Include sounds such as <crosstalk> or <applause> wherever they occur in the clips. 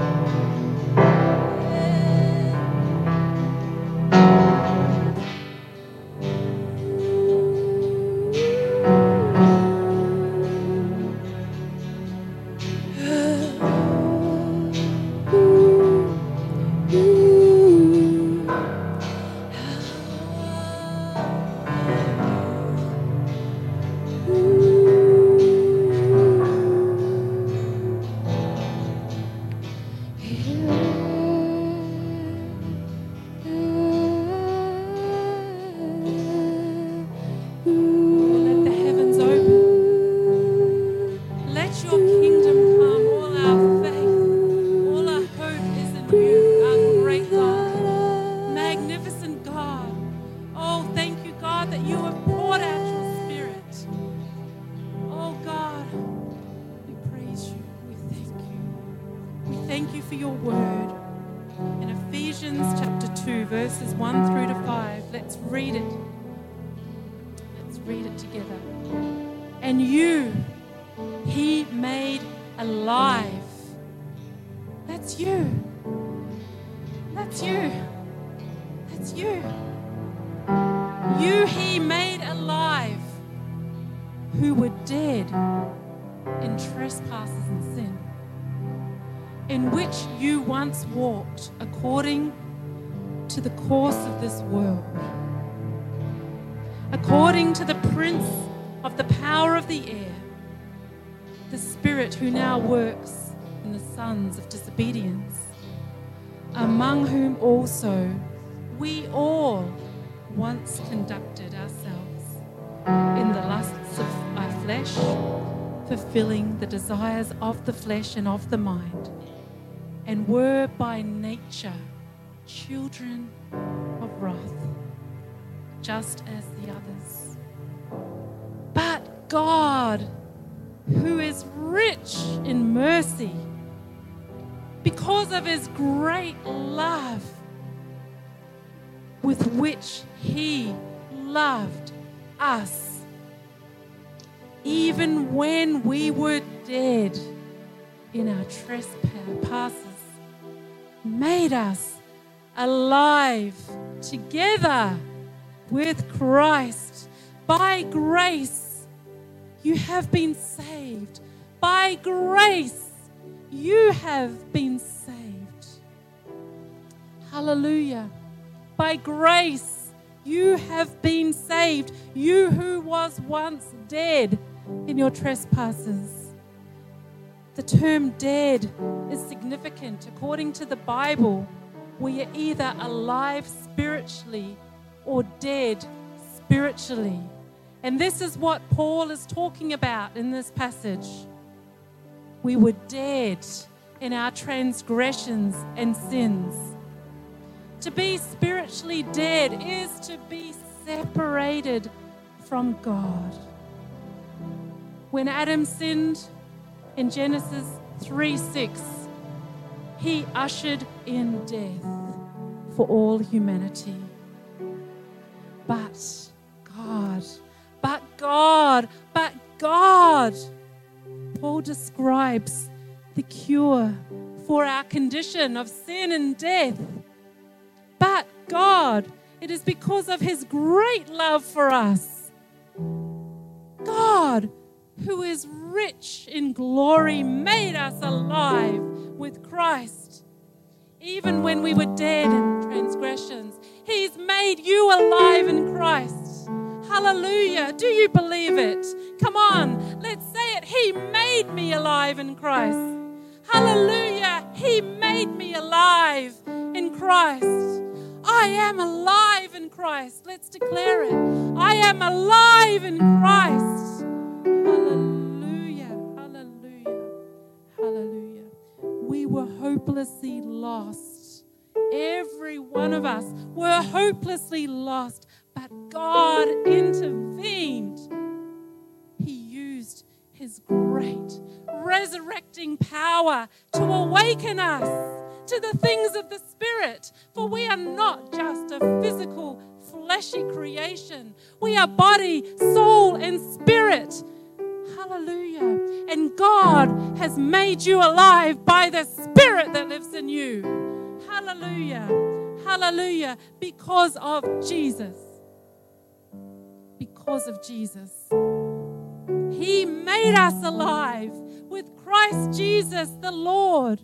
Let desires of the flesh and of the mind, and were by nature children of wrath just as the others. But God, who is rich in mercy, because of his great love with which he loved us, even when we were dead in our trespasses, made us alive together with Christ. By grace, you have been saved. By grace, you have been saved. Hallelujah. By grace, you have been saved. You who was once dead in your trespasses. The term dead is significant. According to the Bible, we are either alive spiritually or dead spiritually. And this is what Paul is talking about in this passage. We were dead in our transgressions and sins. To be spiritually dead is to be separated from God. When Adam sinned in Genesis 3 6, he ushered in death for all humanity. But God, but God, but God. Paul describes the cure for our condition of sin and death. But God, it is because of his great love for us. God, who is rich in glory, made us alive with Christ. Even when we were dead in transgressions, He's made you alive in Christ. Hallelujah. Do you believe it? Come on, let's say it. He made me alive in Christ. Hallelujah. He made me alive in Christ. I am alive in Christ. Let's declare it. I am alive in Christ. Hallelujah. Hallelujah. Hallelujah. We were hopelessly lost. Every one of us were hopelessly lost, but God intervened. He used his great resurrecting power to awaken us to the things of the Spirit. For we are not just a physical, fleshy creation, we are body, soul, and spirit. Hallelujah. And God has made you alive by the Spirit that lives in you. Hallelujah. Hallelujah. Because of Jesus. Because of Jesus. He made us alive with Christ Jesus the Lord.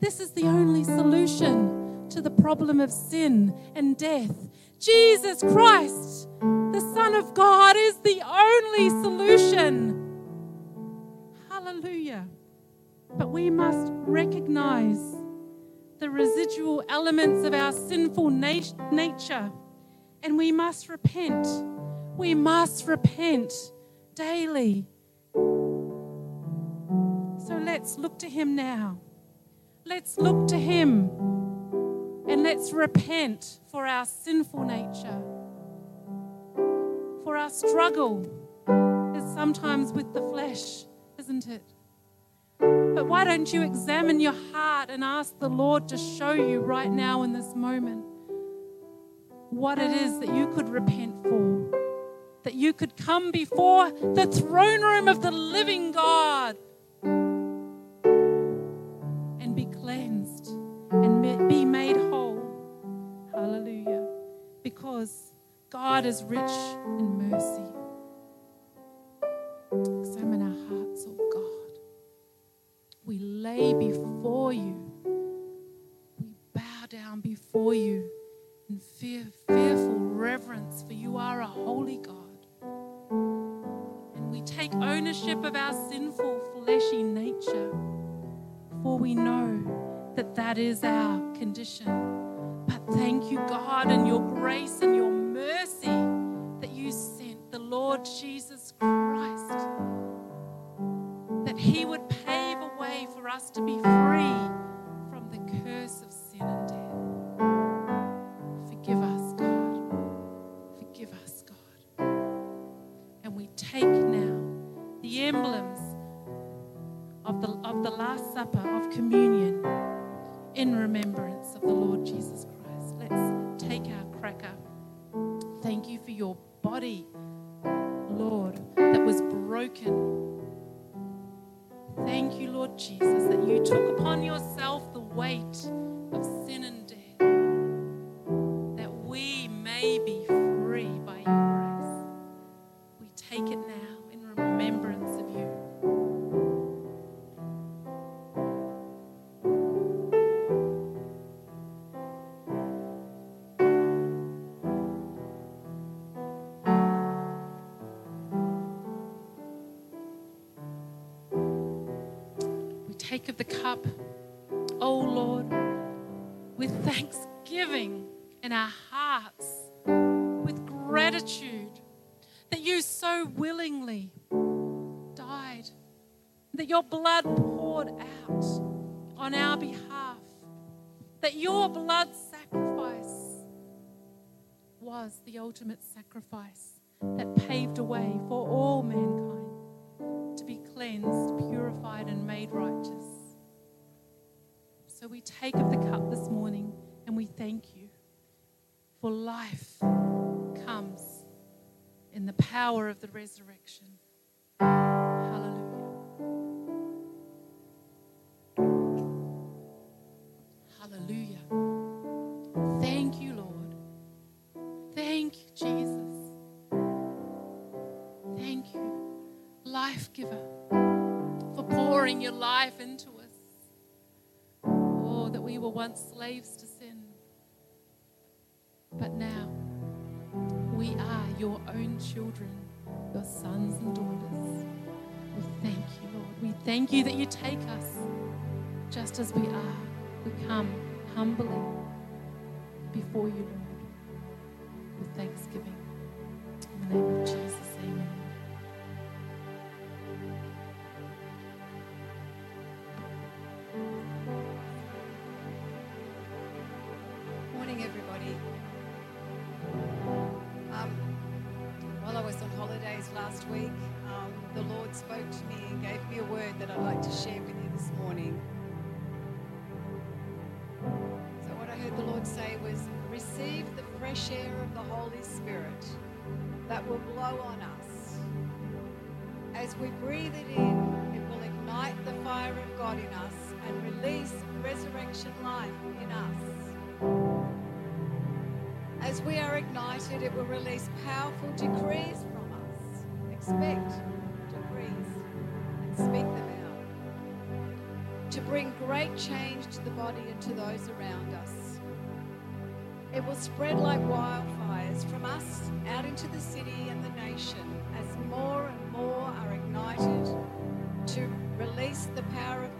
This is the only solution to the problem of sin and death. Jesus Christ, the Son of God, is the only solution. Hallelujah. But we must recognize the residual elements of our sinful nat- nature and we must repent. We must repent daily. So let's look to Him now. Let's look to Him and let's repent for our sinful nature, for our struggle is sometimes with the flesh, isn't it? But why don't you examine your heart and ask the Lord to show you right now in this moment what it is that you could repent for? That you could come before the throne room of the living God and be cleansed and be made whole. Hallelujah. Because God is rich in mercy. We lay before you. We bow down before you in fear, fearful reverence, for you are a holy God. And we take ownership of our sinful, fleshy nature, for we know that that is our condition. But thank you, God, and your grace and your mercy that you sent the Lord Jesus Christ, that He would for us to be free from the curse of sin and death. Forgive us, God. Forgive us, God. And we take now the emblems of the, of the Last Supper of communion in remembrance of the Lord Jesus Christ. Let's take our cracker. Thank you for your body, Lord, that was broken. Thank you, Lord Jesus, that you took power of the resurrection. Hallelujah. Hallelujah. Thank you, Lord. Thank you, Jesus. Thank you, life giver, for pouring your life into us. Oh, that we were once slaves to sin, but now your own children, your sons and daughters. We thank you, Lord. We thank you that you take us just as we are. We come humbly before you, Lord, with thanksgiving. In the name of Jesus, us and release resurrection life in us. As we are ignited, it will release powerful decrees from us. Expect decrees and speak them out. To bring great change to the body and to those around us. It will spread like wildfires from us out into the city and the nation as more and more are ignited to release the power of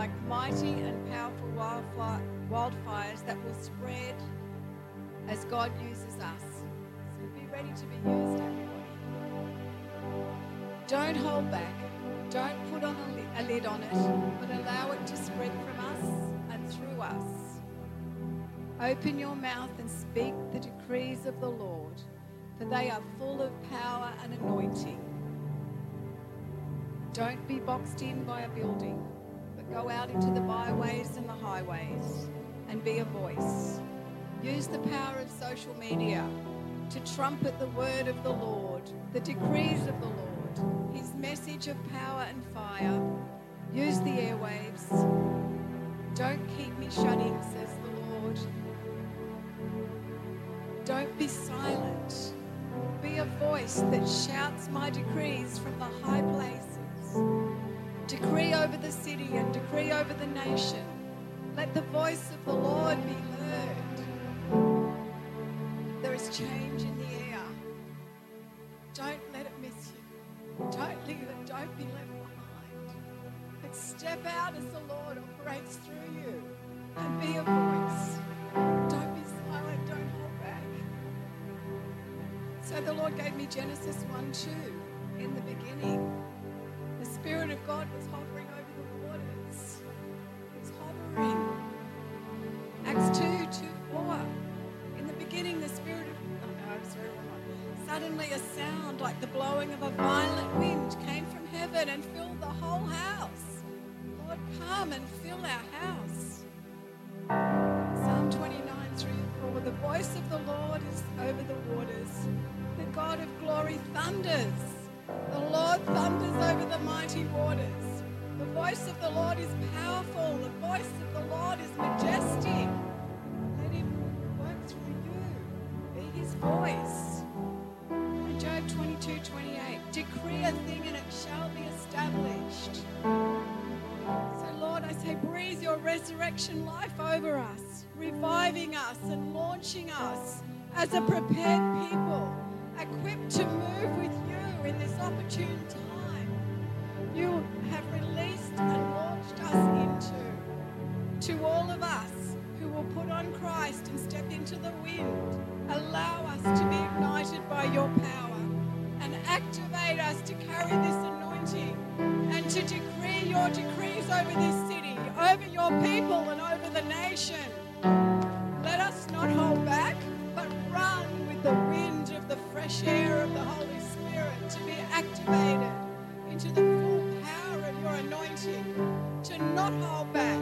like mighty and powerful wildfire, wildfires that will spread as God uses us. So be ready to be used, everybody. Don't hold back. Don't put on a, li- a lid on it, but allow it to spread from us and through us. Open your mouth and speak the decrees of the Lord, for they are full of power and anointing. Don't be boxed in by a building, go out into the byways and the highways and be a voice. Use the power of social media to trumpet the word of the Lord, the decrees of the Lord, his message of power and fire. Use the airwaves. Don't keep me shut in, says the Lord. Don't be silent. Be a voice that shouts my decrees from the high places. Decree over the city and decree over the nation. Let the voice of the Lord be heard. There is change in the air. Don't let it miss you. Don't leave it. Don't be left behind. But step out as the Lord operates through you and be a voice. Don't be silent. Don't hold back. So the Lord gave me Genesis 1 2 in the beginning. The Spirit of God was hovering over the waters. He was hovering. Acts 2 2 4. In the beginning, the Spirit of oh no, I'm sorry. Suddenly, a sound like the blowing of a violent wind came from heaven and filled the whole house. Lord, come and fill our house. Psalm 29 3 4. The voice of the Lord is over the waters. The God of glory thunders. The Lord thunders over the mighty waters. The voice of the Lord is powerful. The voice of the Lord is majestic. Let him work through you. Be his voice. And Job 22 28. Decree a thing and it shall be established. So, Lord, I say, breathe your resurrection life over us, reviving us and launching us as a prepared people, equipped to move with you in this opportune time. You have released and launched us into, to all of us who will put on Christ and step into the wind. Allow us to be ignited by your power and activate us to carry this anointing and to decree your decrees over this city, over your people, and over the nation. Let us not hold back, but run with the wind of the fresh air activated into the full power of your anointing, to not hold back,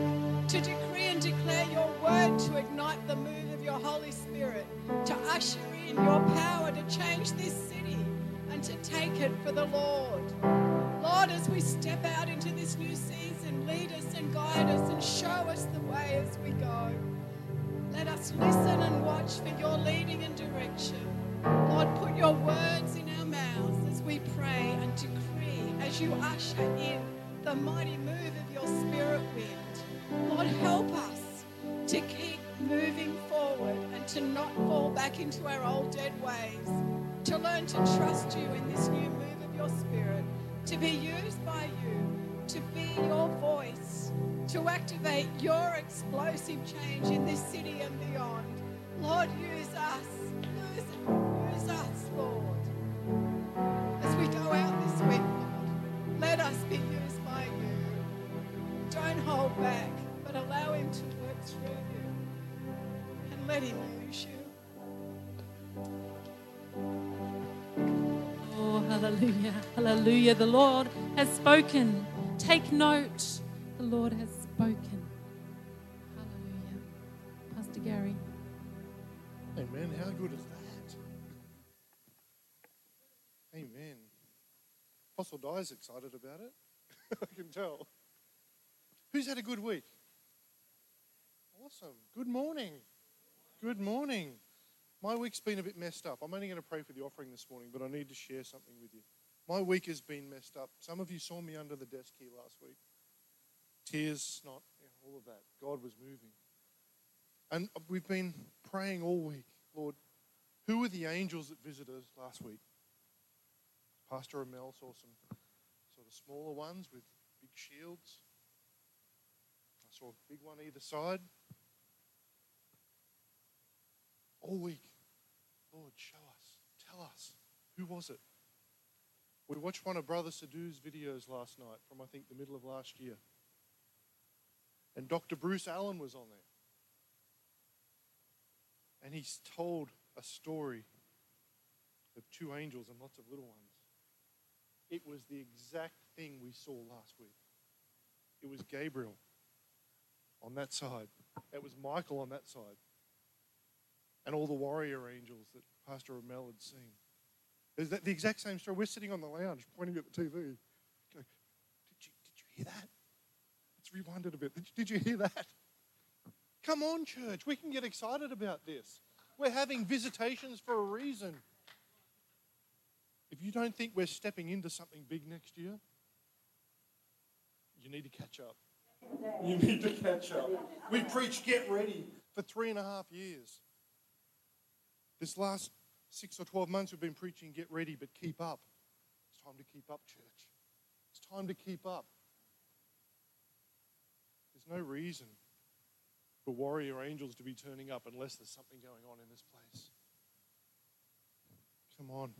to decree and declare your word, to ignite the move of your Holy Spirit, to usher in your power to change this city and to take it for the Lord. Lord, as we step out into this new season, lead us and guide us and show us the way as we go. Let us listen and watch for your leading and direction. Lord, put your words in our mouths we pray and decree as you usher in the mighty move of your spirit wind. Lord, help us to keep moving forward and to not fall back into our old dead ways, to learn to trust you in this new move of your spirit, to be used by you, to be your voice, to activate your explosive change in this city and beyond. Lord, use us. Us be used by you. Don't hold back, but allow him to work through you. And let him use you. Oh, hallelujah, hallelujah. The Lord has spoken. Take note. The Lord has spoken. Hallelujah. Pastor Gary. Amen. How good is Apostle Die's excited about it. <laughs> I can tell. Who's had a good week? Awesome. Good morning. Good morning. My week's been a bit messed up. I'm only going to pray for the offering this morning, but I need to share something with you. My week has been messed up. Some of you saw me under the desk here last week. Tears, snot, all of that. God was moving. And we've been praying all week, Lord, who were the angels that visited us last week? Pastor Amel saw some sort of smaller ones with big shields. I saw a big one either side. All week, Lord, show us, tell us, who was it? We watched one of Brother Sadhu's videos last night from, I think, the middle of last year. And Dr. Bruce Allen was on there. And he's told a story of two angels and lots of little ones. It was the exact thing we saw last week. It was Gabriel on that side, it was Michael on that side, and all the warrior angels that Pastor Ramel had seen. Is that the exact same story? We're sitting on the lounge pointing at the TV. Did you, did you hear that? Let's rewind it a bit. Did you, did you hear that? Come on, church. We can get excited about this. We're having visitations for a reason. If you don't think we're stepping into something big next year, you need to catch up. You need to catch up. We preached get ready for three and a half years. This last six or 12 months, we've been preaching get ready, but keep up. It's time to keep up, church. It's time to keep up. There's no reason for warrior angels to be turning up unless there's something going on in this place. Come on.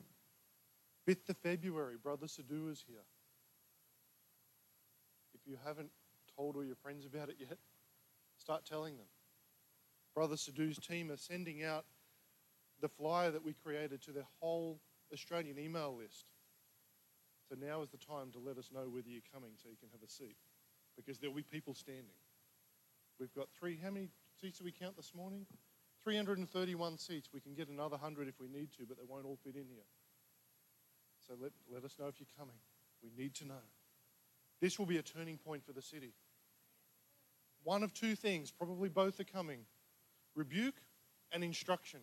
5th of February, Brother Sadhu is here. If you haven't told all your friends about it yet, start telling them. Brother Sadhu's team are sending out the flyer that we created to their whole Australian email list. So now is the time to let us know whether you're coming so you can have a seat. Because there'll be people standing. We've got three, how many seats do we count this morning? 331 seats. We can get another 100 if we need to, but they won't all fit in here. So let, let us know if you're coming. We need to know. This will be a turning point for the city. One of two things, probably both are coming rebuke and instruction.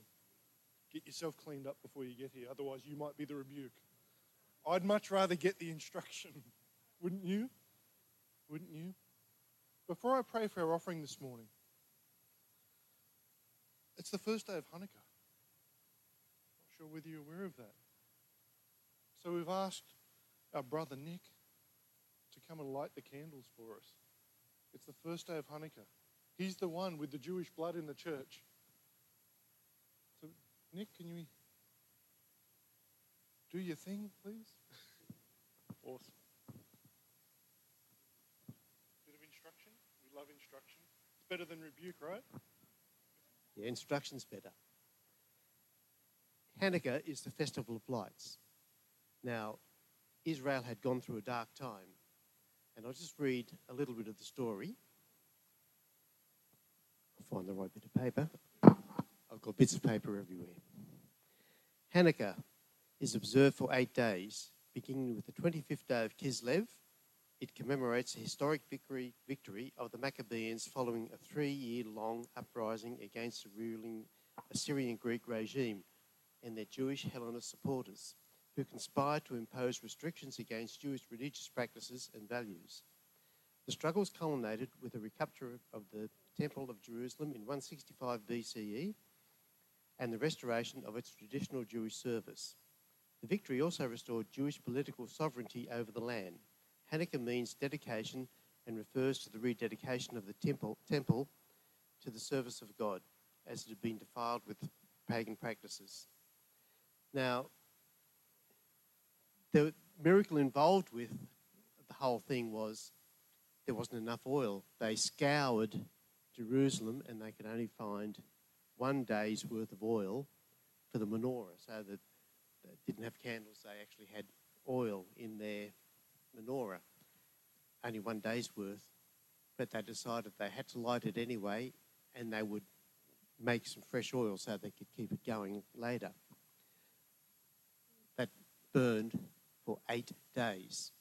Get yourself cleaned up before you get here, otherwise, you might be the rebuke. I'd much rather get the instruction, <laughs> wouldn't you? Wouldn't you? Before I pray for our offering this morning, it's the first day of Hanukkah. Not sure whether you're aware of that. So we've asked our brother Nick to come and light the candles for us. It's the first day of Hanukkah. He's the one with the Jewish blood in the church. So, Nick, can you do your thing, please? <laughs> awesome. Bit of instruction. We love instruction. It's better than rebuke, right? Yeah, instruction's better. Hanukkah is the festival of lights. Now, Israel had gone through a dark time, and I'll just read a little bit of the story. I'll find the right bit of paper. I've got bits of paper everywhere. Hanukkah is observed for eight days, beginning with the 25th day of Kislev. It commemorates the historic victory, victory of the Maccabees following a three year long uprising against the ruling Assyrian Greek regime and their Jewish Hellenist supporters, who conspired to impose restrictions against Jewish religious practices and values. The struggles culminated with the recapture of the Temple of Jerusalem in 165 BCE and the restoration of its traditional Jewish service. The victory also restored Jewish political sovereignty over the land. Hanukkah means dedication and refers to the rededication of the temple, temple to the service of God, as it had been defiled with pagan practices. Now, the miracle involved with the whole thing was there wasn't enough oil. They scoured Jerusalem and they could only find one day's worth of oil for the menorah, so that they didn't have candles, they actually had oil in their menorah, only one day's worth. But they decided they had to light it anyway and they would make some fresh oil so they could keep it going later. That burned for eight days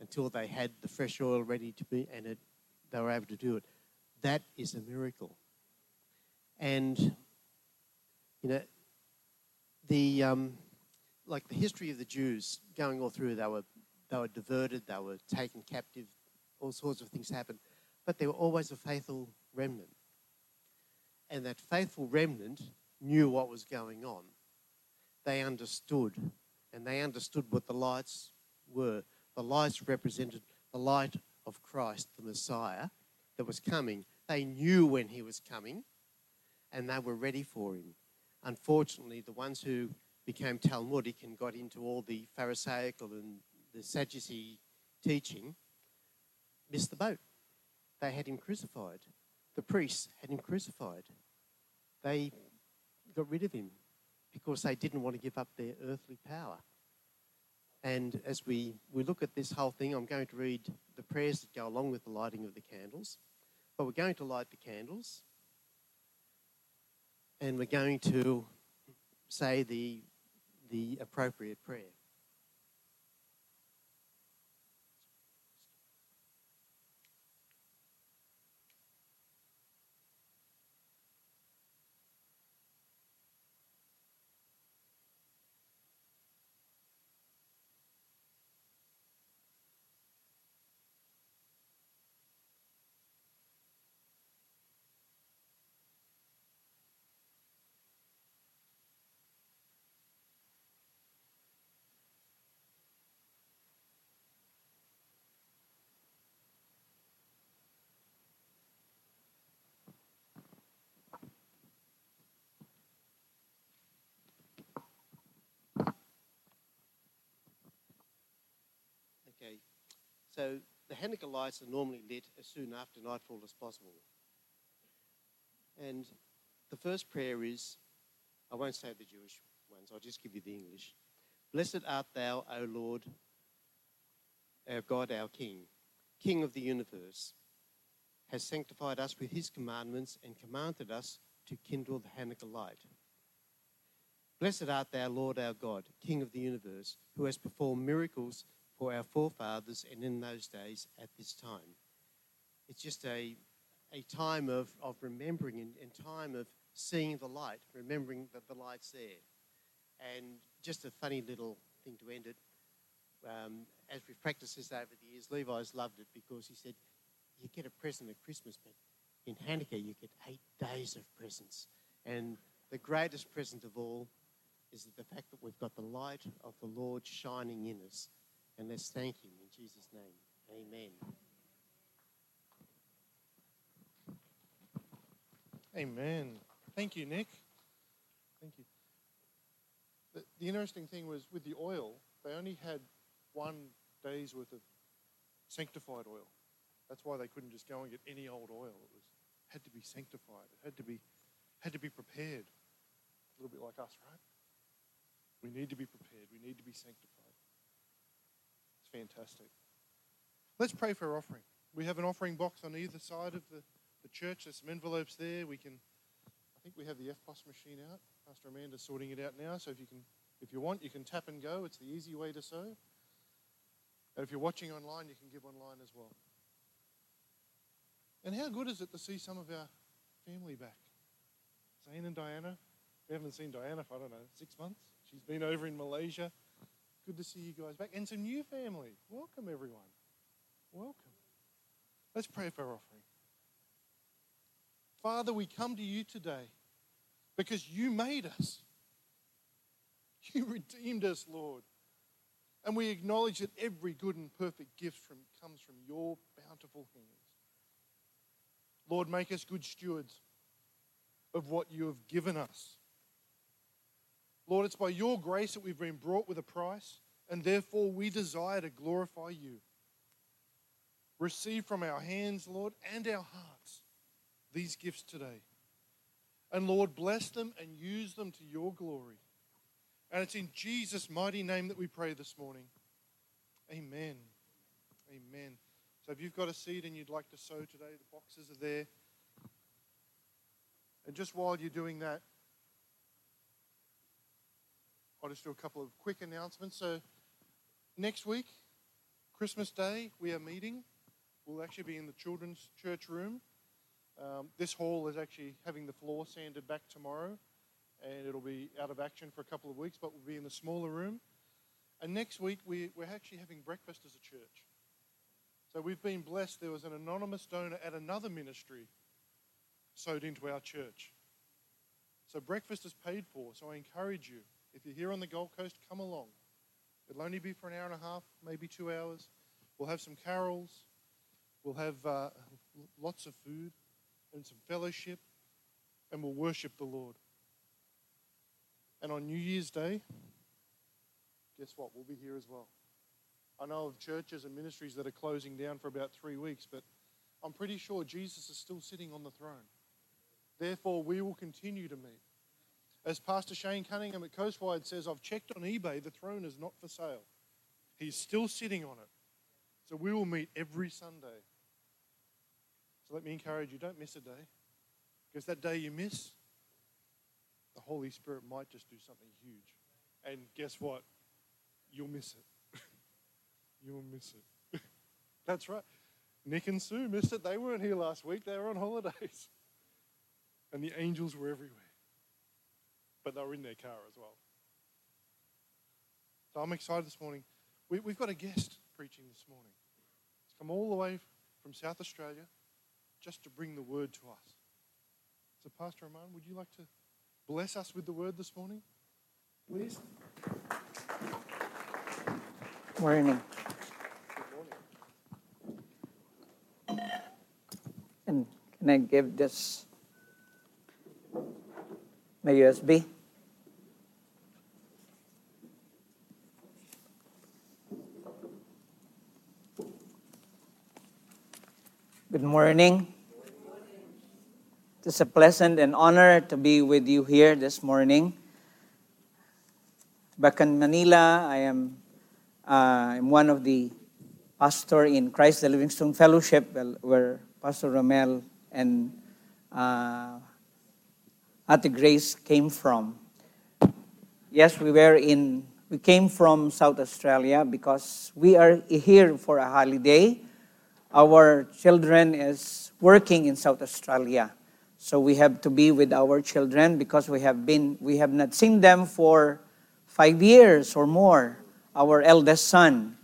until they had the fresh oil ready to be, and it, they were able to do it. That is a miracle. And, you know, the, um, like the history of the Jews going all through, they were, they were diverted, they were taken captive, all sorts of things happened. But they were always a faithful remnant. And that faithful remnant knew what was going on. They understood, and they understood what the lights were. The lights represented the light of Christ, the Messiah, that was coming. They knew when he was coming, and they were ready for him. Unfortunately, the ones who became Talmudic and got into all the Pharisaical and the Sadducee teaching missed the boat. They had him crucified. The priests had him crucified. They got rid of him because they didn't want to give up their earthly power. And as we, we look at this whole thing, I'm going to read the prayers that go along with the lighting of the candles. But we're going to light the candles and we're going to say the, the appropriate prayer. Okay, so the Hanukkah lights are normally lit as soon after nightfall as possible. And the first prayer is I won't say the Jewish ones, I'll just give you the English. Blessed art thou, O Lord, our God, our King, King of the universe, has sanctified us with his commandments and commanded us to kindle the Hanukkah light. Blessed art thou, Lord our God, King of the universe, who has performed miracles for our forefathers and in those days at this time. It's just a, a time of, of remembering and, and time of seeing the light, remembering that the light's there. And just a funny little thing to end it. Um, as we've practiced this over the years, Levi's loved it because he said, You get a present at Christmas, but in Hanukkah you get eight days of presents. And the greatest present of all is the fact that we've got the light of the Lord shining in us. And let's thank Him in Jesus' name. Amen. Amen. Thank you, Nick. Thank you. The, the interesting thing was with the oil, they only had one day's worth of sanctified oil. That's why they couldn't just go and get any old oil. It was had to be sanctified. It had to be had to be prepared. A little bit like us, right? We need to be prepared. We need to be sanctified. Fantastic. Let's pray for our offering. We have an offering box on either side of the, the church. There's some envelopes there. We can I think we have the EFTPOS machine out. Pastor Amanda's sorting it out now. So if you can if you want, you can tap and go. It's the easy way to sow. And if you're watching online, you can give online as well. And how good is it to see some of our family back? Zane and Diana. We haven't seen Diana for, I don't know, six months. She's been over in Malaysia. Good to see you guys back. And some new family. Welcome, everyone. Welcome. Let's pray for our offering. Father, we come to you today because you made us. You redeemed us, Lord. And we acknowledge that every good and perfect gift from, comes from your bountiful hands. Lord, make us good stewards of what you have given us. Lord, it's by your grace that we've been brought with a price, and therefore we desire to glorify you. Receive from our hands, Lord, and our hearts these gifts today. And Lord, bless them and use them to your glory. And it's in Jesus' mighty name that we pray this morning. Amen. Amen. So if you've got a seed and you'd like to sow today, the boxes are there. And just while you're doing that, I'll just do a couple of quick announcements. So next week, Christmas Day, we are meeting. We'll actually be in the children's church room. Um, this hall is actually having the floor sanded back tomorrow, and it'll be out of action for a couple of weeks, but we'll be in the smaller room. And next week, we, we're actually having breakfast as a church. So we've been blessed. There was an anonymous donor at another ministry sowed into our church. So breakfast is paid for. So I encourage you, if you're here on the Gold Coast, come along. It'll only be for an hour and a half, maybe two hours. We'll have some carols. We'll have uh, lots of food and some fellowship, and we'll worship the Lord. And on New Year's Day, guess what? We'll be here as well. I know of churches and ministries that are closing down for about three weeks, but I'm pretty sure Jesus is still sitting on the throne. Therefore, we will continue to meet. As Pastor Shane Cunningham at Coastwide says, I've checked on eBay, the throne is not for sale. He's still sitting on it. So we will meet every Sunday. So let me encourage you don't miss a day. Because that day you miss, the Holy Spirit might just do something huge. And guess what? You'll miss it. <laughs> You'll miss it. <laughs> That's right. Nick and Sue missed it. They weren't here last week, they were on holidays. <laughs> And the angels were everywhere. But they were in their car as well. So I'm excited this morning. We, have got a guest preaching this morning. He's come all the way from South Australia just to bring the word to us. So, Pastor Roman, would you like to bless us with the word this morning? Please. Morning. Good morning. And can I give this my USB? Good morning. It's a pleasant and honor to be with you here this morning. Back in Manila, I am uh, I'm one of the pastor in Christ the Livingstone Fellowship, where Pastor Romel and uh, Ate Grace came from. Yes, we were in. We came from South Australia because we are here for a holiday. Our children is working in South Australia, so we have to be with our children because we have been we have not seen them for five years or more our eldest son.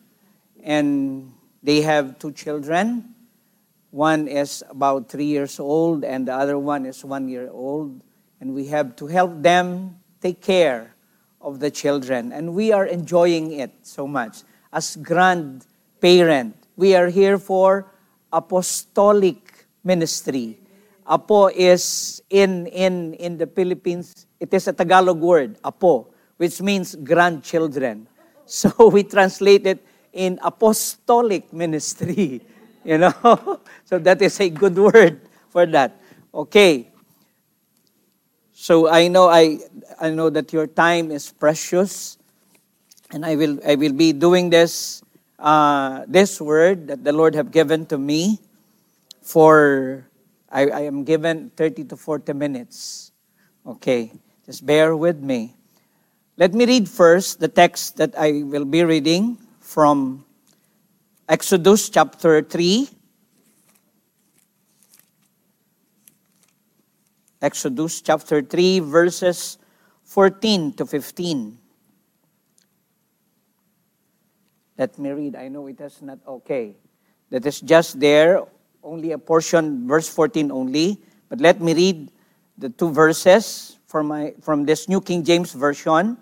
And they have two children. One is about three years old, and the other one is one year old. And we have to help them take care of the children. And we are enjoying it so much. As grandparent, we are here for apostolic ministry. Apo is in, in, in the Philippines, it is a Tagalog word, apo, which means grandchildren. <laughs> So we translate it in apostolic ministry, <laughs> you know. <laughs> so that is a good word for that. Okay. So I know I I know that your time is precious, and I will I will be doing this uh, this word that the Lord have given to me for I, I am given 30 to 40 minutes. Okay, just bear with me. Let me read first the text that I will be reading from Exodus chapter 3. Exodus chapter 3, verses 14 to 15. Let me read. I know it is not okay. That is just there, only a portion, verse 14 only. But let me read the two verses from, my, from this New King James Version.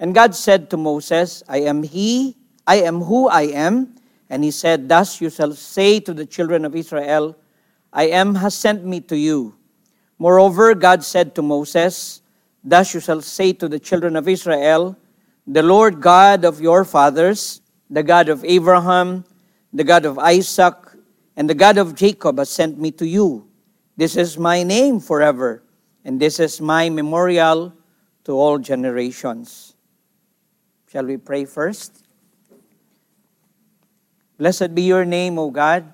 And God said to Moses, I am He, I am who I am. And he said, Thus you shall say to the children of Israel, I am has sent me to you. Moreover, God said to Moses, Thus you shall say to the children of Israel, The Lord God of your fathers, the God of Abraham, the God of Isaac, and the God of Jacob has sent me to you. This is my name forever and this is my memorial to all generations. Shall we pray first? Blessed be your name, O God,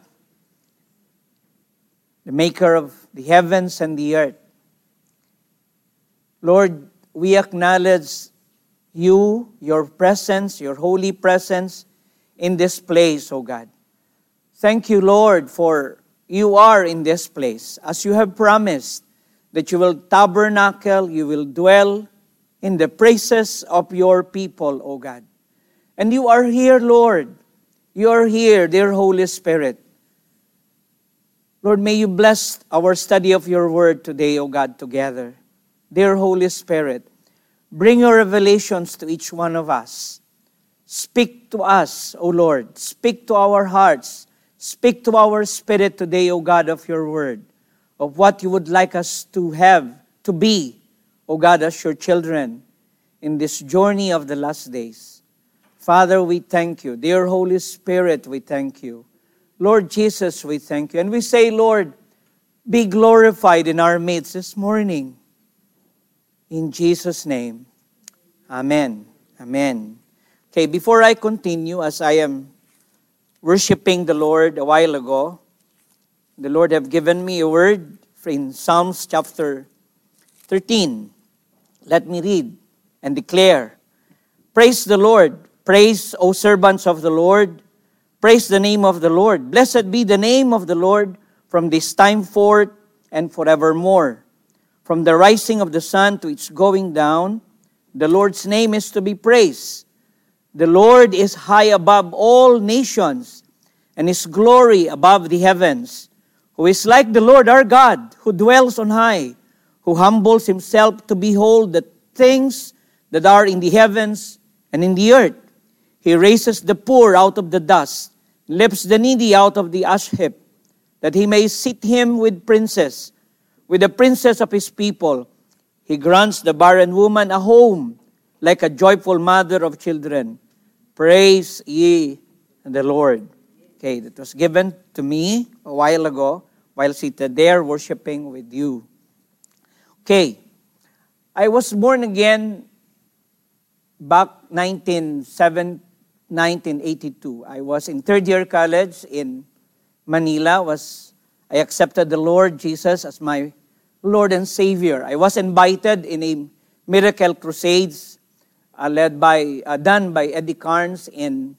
the maker of the heavens and the earth. Lord, we acknowledge you, your presence, your holy presence in this place, O God. Thank you, Lord, for you are in this place, as you have promised that you will tabernacle, you will dwell in the praises of your people, O God. And you are here, Lord. You are here, dear Holy Spirit. Lord, may you bless our study of your word today, O God, together. Dear Holy Spirit, bring your revelations to each one of us. Speak to us, O Lord. Speak to our hearts. Speak to our spirit today, O God, of your word, of what you would like us to have, to be, O God, as your children in this journey of the last days. Father, we thank you. Dear Holy Spirit, we thank you. Lord Jesus, we thank you. And we say, Lord, be glorified in our midst this morning. In Jesus' name, Amen. Amen. Okay, before I continue, as I am worshiping the Lord a while ago, the Lord have given me a word in Psalms chapter 13. Let me read and declare. Praise the Lord. Praise, O servants of the Lord. Praise the name of the Lord. Blessed be the name of the Lord from this time forth and forevermore. From the rising of the sun to its going down, the Lord's name is to be praised. The Lord is high above all nations, and his glory above the heavens. Who is like the Lord our God, who dwells on high, who humbles himself to behold the things that are in the heavens and in the earth. He raises the poor out of the dust, lifts the needy out of the ash heap, that he may sit him with princes, with the princes of his people. He grants the barren woman a home, like a joyful mother of children. Praise ye the Lord. Okay, that was given to me a while ago while seated there worshiping with you. Okay, I was born again back 1970 1982. I was in third year college in Manila. Was I accepted the Lord Jesus as my Lord and Savior. I was invited in a miracle crusades uh, led by uh, done by Eddie Carnes in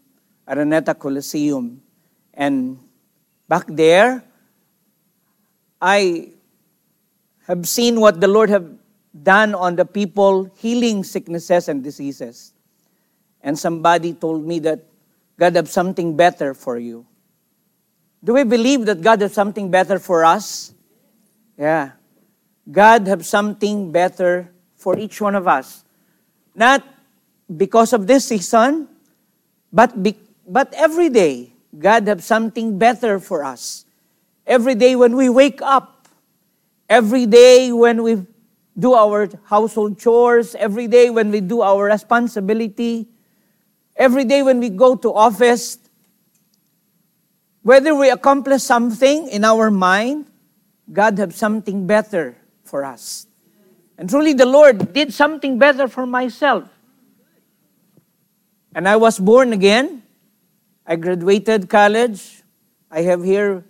Araneta Coliseum, and back there, I have seen what the Lord have done on the people healing sicknesses and diseases and somebody told me that God has something better for you. Do we believe that God has something better for us? Yeah. God has something better for each one of us. Not because of this season, but, be, but every day, God has something better for us. Every day when we wake up, every day when we do our household chores, every day when we do our responsibility, Every day when we go to office, whether we accomplish something in our mind, God has something better for us. And truly the Lord did something better for myself. And I was born again. I graduated college. I have here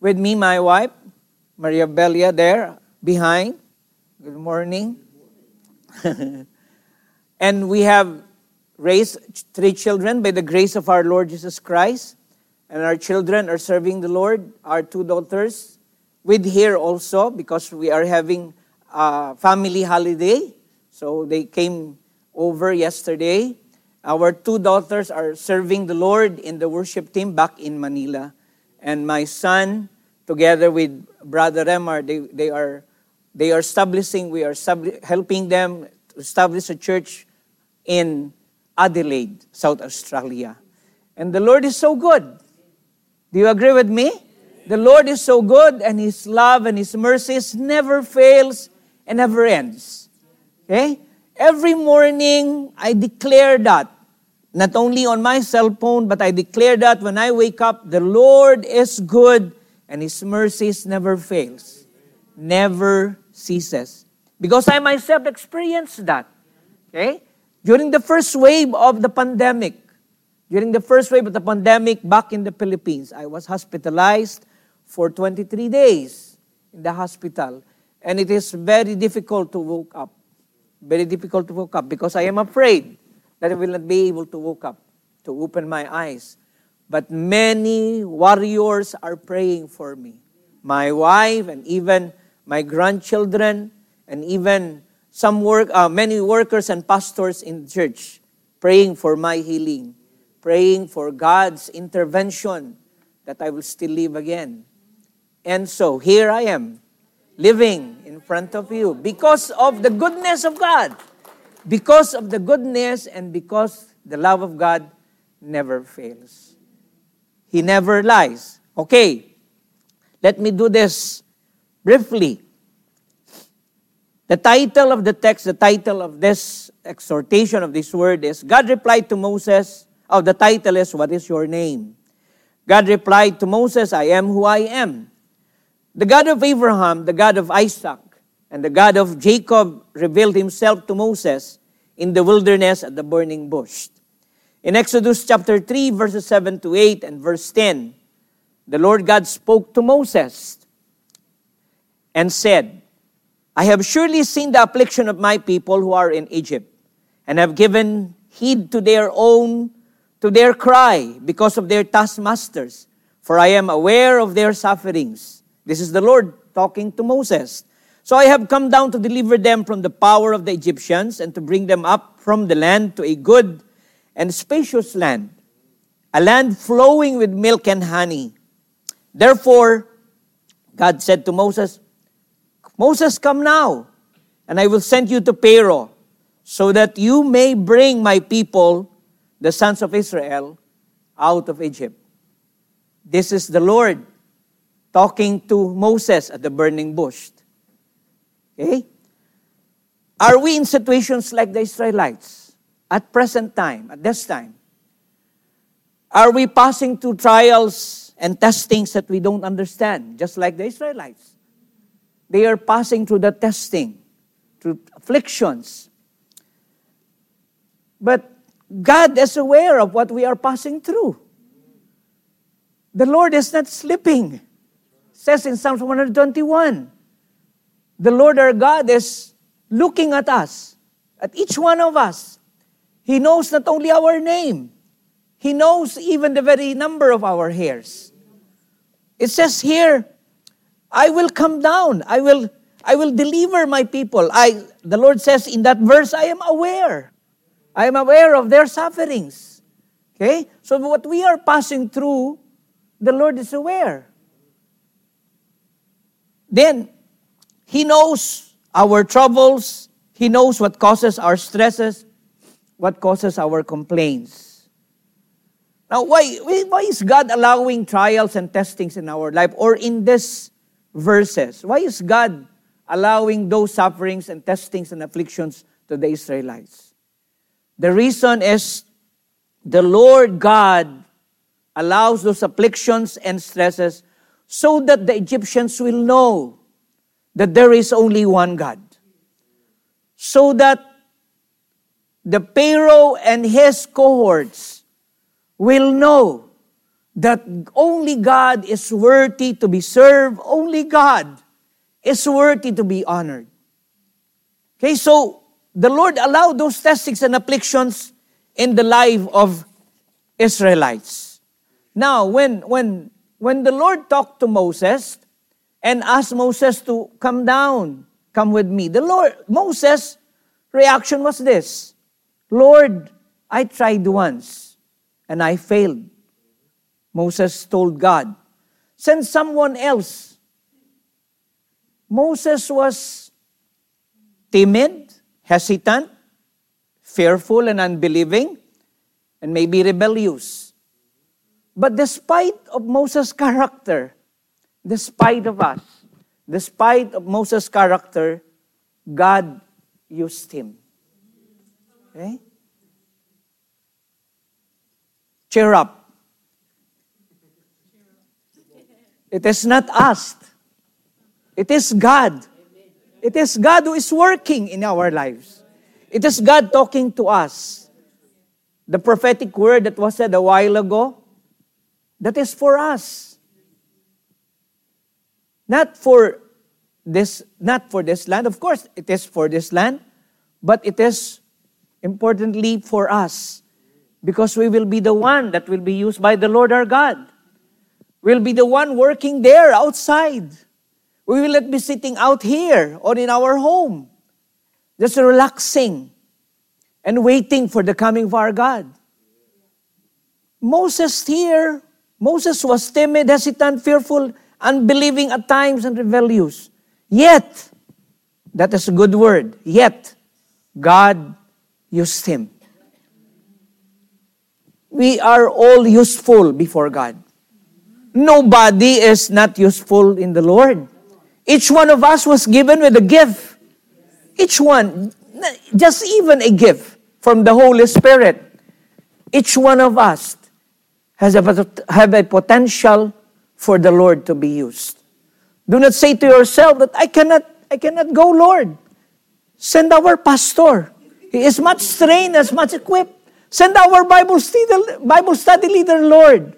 with me my wife, Maria Belia, there behind. Good morning. <laughs> and we have raised three children by the grace of our Lord Jesus Christ. And our children are serving the Lord. Our two daughters with here also because we are having a family holiday. So they came over yesterday. Our two daughters are serving the Lord in the worship team back in Manila. And my son, together with Brother Remar, they, they are they are establishing, we are helping them establish a church in Adelaide, South Australia. And the Lord is so good. Do you agree with me? The Lord is so good, and His love and His mercies never fails and never ends. Okay? Every morning, I declare that. Not only on my cell phone, but I declare that when I wake up, the Lord is good, and His mercies never fails, never ceases. Because I myself experienced that. Okay? During the first wave of the pandemic, during the first wave of the pandemic back in the Philippines, I was hospitalized for 23 days in the hospital. And it is very difficult to wake up. Very difficult to wake up because I am afraid that I will not be able to wake up, to open my eyes. But many warriors are praying for me. my wife, and even my grandchildren, and even some work, uh, many workers and pastors in church praying for my healing, praying for God's intervention that I will still live again. And so here I am, living in front of you because of the goodness of God. Because of the goodness and because the love of God never fails. He never lies. Okay, let me do this briefly. The title of the text, the title of this exhortation of this word is God replied to Moses, oh, the title is What is your name? God replied to Moses, I am who I am. The God of Abraham, the God of Isaac, and the God of Jacob revealed himself to Moses in the wilderness at the burning bush. In Exodus chapter 3, verses 7 to 8 and verse 10, the Lord God spoke to Moses and said, I have surely seen the affliction of my people who are in Egypt, and have given heed to their own, to their cry because of their taskmasters, for I am aware of their sufferings. This is the Lord talking to Moses. So I have come down to deliver them from the power of the Egyptians and to bring them up from the land to a good and spacious land, a land flowing with milk and honey. Therefore, God said to Moses, Moses, come now, and I will send you to Pharaoh, so that you may bring my people, the sons of Israel, out of Egypt. This is the Lord talking to Moses at the burning bush. Okay? Are we in situations like the Israelites at present time, at this time? Are we passing through trials and testings that we don't understand, just like the Israelites? They are passing through the testing, through afflictions. But God is aware of what we are passing through. The Lord is not sleeping. Says in Psalms 121. The Lord our God is looking at us, at each one of us. He knows not only our name, He knows even the very number of our hairs. It says here, I will come down. I will, I will deliver my people. I, the Lord says in that verse, I am aware. I am aware of their sufferings. Okay? So what we are passing through, the Lord is aware. Then, He knows our troubles. He knows what causes our stresses, what causes our complaints. Now, why, why is God allowing trials and testings in our life or in this verses. Why is God allowing those sufferings and testings and afflictions to the Israelites? The reason is the Lord God allows those afflictions and stresses so that the Egyptians will know that there is only one God. So that the Pharaoh and his cohorts will know that only God is worthy to be served, only God is worthy to be honored. Okay, so the Lord allowed those testings and afflictions in the life of Israelites. Now, when, when, when the Lord talked to Moses and asked Moses to come down, come with me, the Lord, Moses' reaction was this Lord, I tried once and I failed. Moses told God, send someone else. Moses was timid, hesitant, fearful, and unbelieving, and maybe rebellious. But despite of Moses' character, despite of us, despite of Moses' character, God used him. Okay? Cheer up. It is not us. It is God. It is God who is working in our lives. It is God talking to us. The prophetic word that was said a while ago, that is for us. Not for this, not for this land. Of course, it is for this land, but it is importantly for us because we will be the one that will be used by the Lord our God. We'll be the one working there outside. We will not be sitting out here or in our home, just relaxing and waiting for the coming of our God. Moses here, Moses was timid, hesitant, fearful, unbelieving at times, and rebellious. Yet, that is a good word. Yet, God used him. We are all useful before God. Nobody is not useful in the Lord. Each one of us was given with a gift. Each one, just even a gift from the Holy Spirit. Each one of us has a, have a potential for the Lord to be used. Do not say to yourself that I cannot, I cannot go, Lord. Send our pastor. He is much trained, as much equipped. Send our Bible study, Bible study leader, Lord.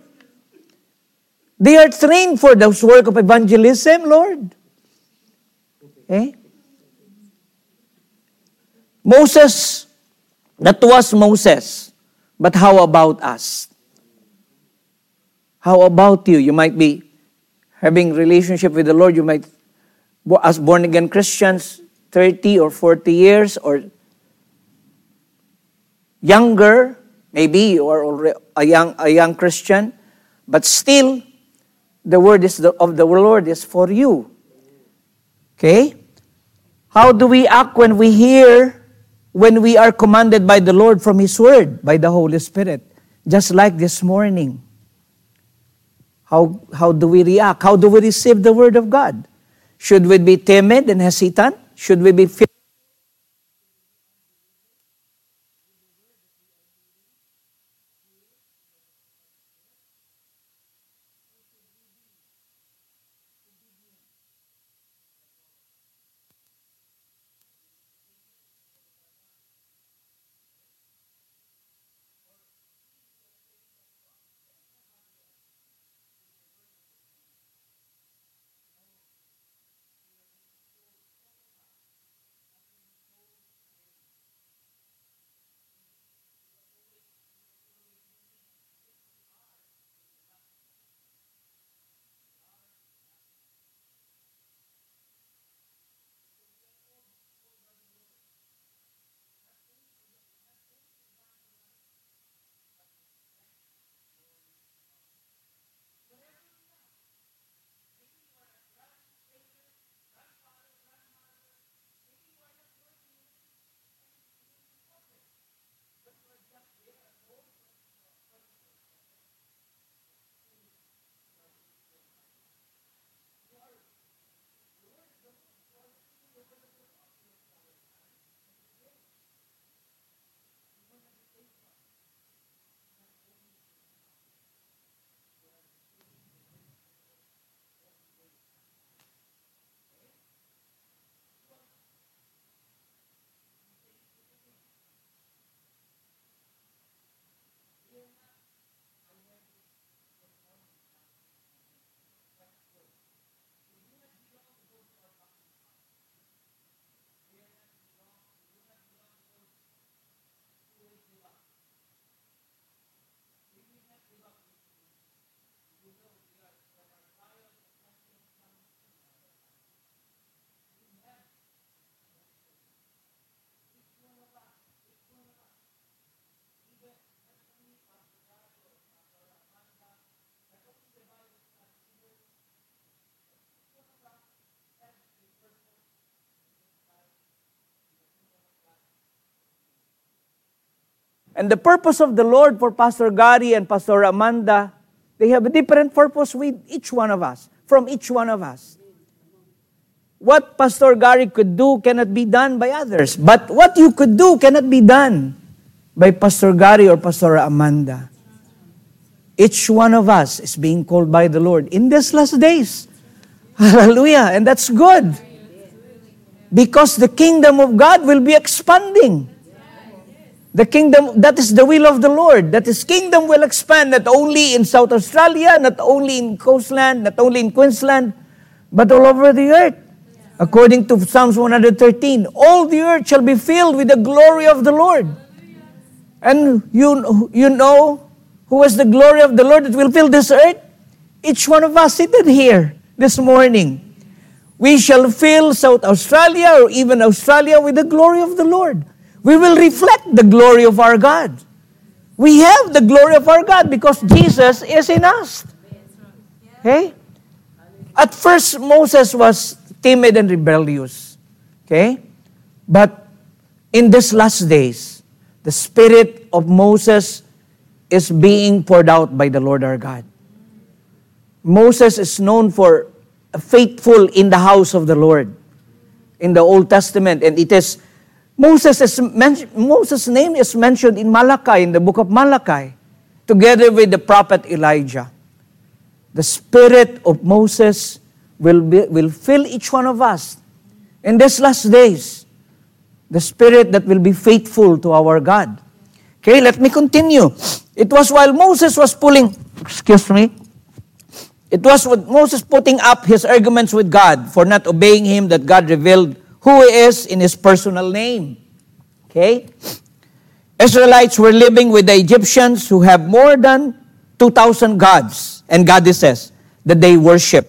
They are trained for this work of evangelism, Lord. Okay? Moses, that was Moses. But how about us? How about you? You might be having relationship with the Lord. You might, as born again Christians, 30 or 40 years or younger, maybe you are already a young, a young Christian, but still, the word is the, of the Lord is for you. Okay? How do we act when we hear, when we are commanded by the Lord from His Word, by the Holy Spirit? Just like this morning. How, how do we react? How do we receive the Word of God? Should we be timid and hesitant? Should we be fearful? And the purpose of the Lord for Pastor Gary and Pastor Amanda, they have a different purpose with each one of us, from each one of us. What Pastor Gary could do cannot be done by others, but what you could do cannot be done by Pastor Gary or Pastor Amanda. Each one of us is being called by the Lord in these last days. <laughs> Hallelujah. And that's good. Because the kingdom of God will be expanding. The kingdom, that is the will of the Lord, that His kingdom will expand not only in South Australia, not only in coastland, not only in Queensland, but all over the earth. According to Psalms 113, all the earth shall be filled with the glory of the Lord. And you, you know who is the glory of the Lord that will fill this earth? each one of us seated here this morning, we shall fill South Australia or even Australia with the glory of the Lord. We will reflect the glory of our God. We have the glory of our God because Jesus is in us. Okay? At first, Moses was timid and rebellious. Okay? But in these last days, the spirit of Moses is being poured out by the Lord our God. Moses is known for faithful in the house of the Lord in the Old Testament, and it is Moses is men- Moses' name is mentioned in Malachi, in the book of Malachi, together with the prophet Elijah. The spirit of Moses will, be, will fill each one of us in these last days. The spirit that will be faithful to our God. Okay, let me continue. It was while Moses was pulling, excuse me, it was with Moses putting up his arguments with God for not obeying him that God revealed who he is in his personal name. Okay? Israelites were living with the Egyptians who have more than 2,000 gods and goddesses that they worship.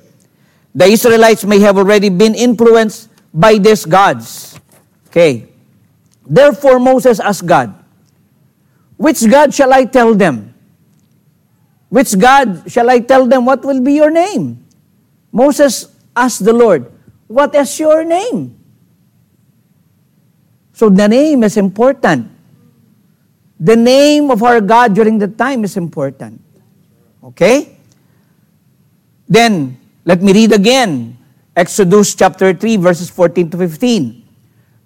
The Israelites may have already been influenced by these gods. Okay. Therefore, Moses asked God, Which God shall I tell them? Which God shall I tell them what will be your name? Moses asked the Lord, What is your name? So the name is important. The name of our God during the time is important. Okay? Then, let me read again. Exodus chapter 3, verses 14 to 15.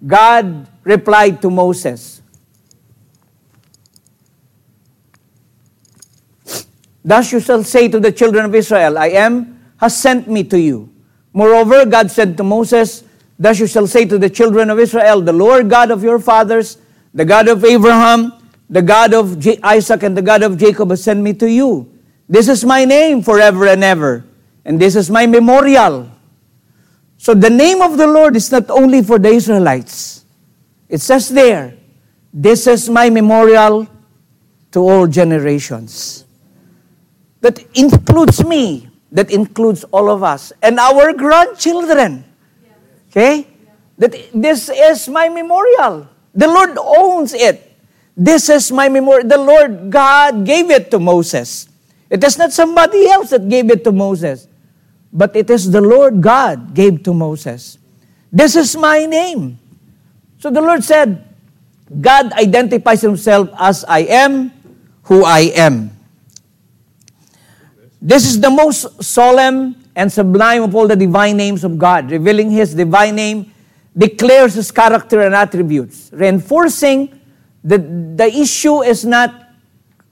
God replied to Moses, Thus you shall say to the children of Israel, I am, has sent me to you. Moreover, God said to Moses, Thus you shall say to the children of Israel, The Lord God of your fathers, the God of Abraham, the God of J- Isaac, and the God of Jacob has sent me to you. This is my name forever and ever, and this is my memorial. So the name of the Lord is not only for the Israelites. It says there, This is my memorial to all generations that includes me, that includes all of us, and our grandchildren. Okay? That this is my memorial. The Lord owns it. This is my memorial. The Lord God gave it to Moses. It is not somebody else that gave it to Moses, but it is the Lord God gave to Moses. This is my name. So the Lord said, God identifies himself as I am who I am. This is the most solemn and sublime of all the divine names of God. Revealing His divine name declares His character and attributes, reinforcing that the issue is not,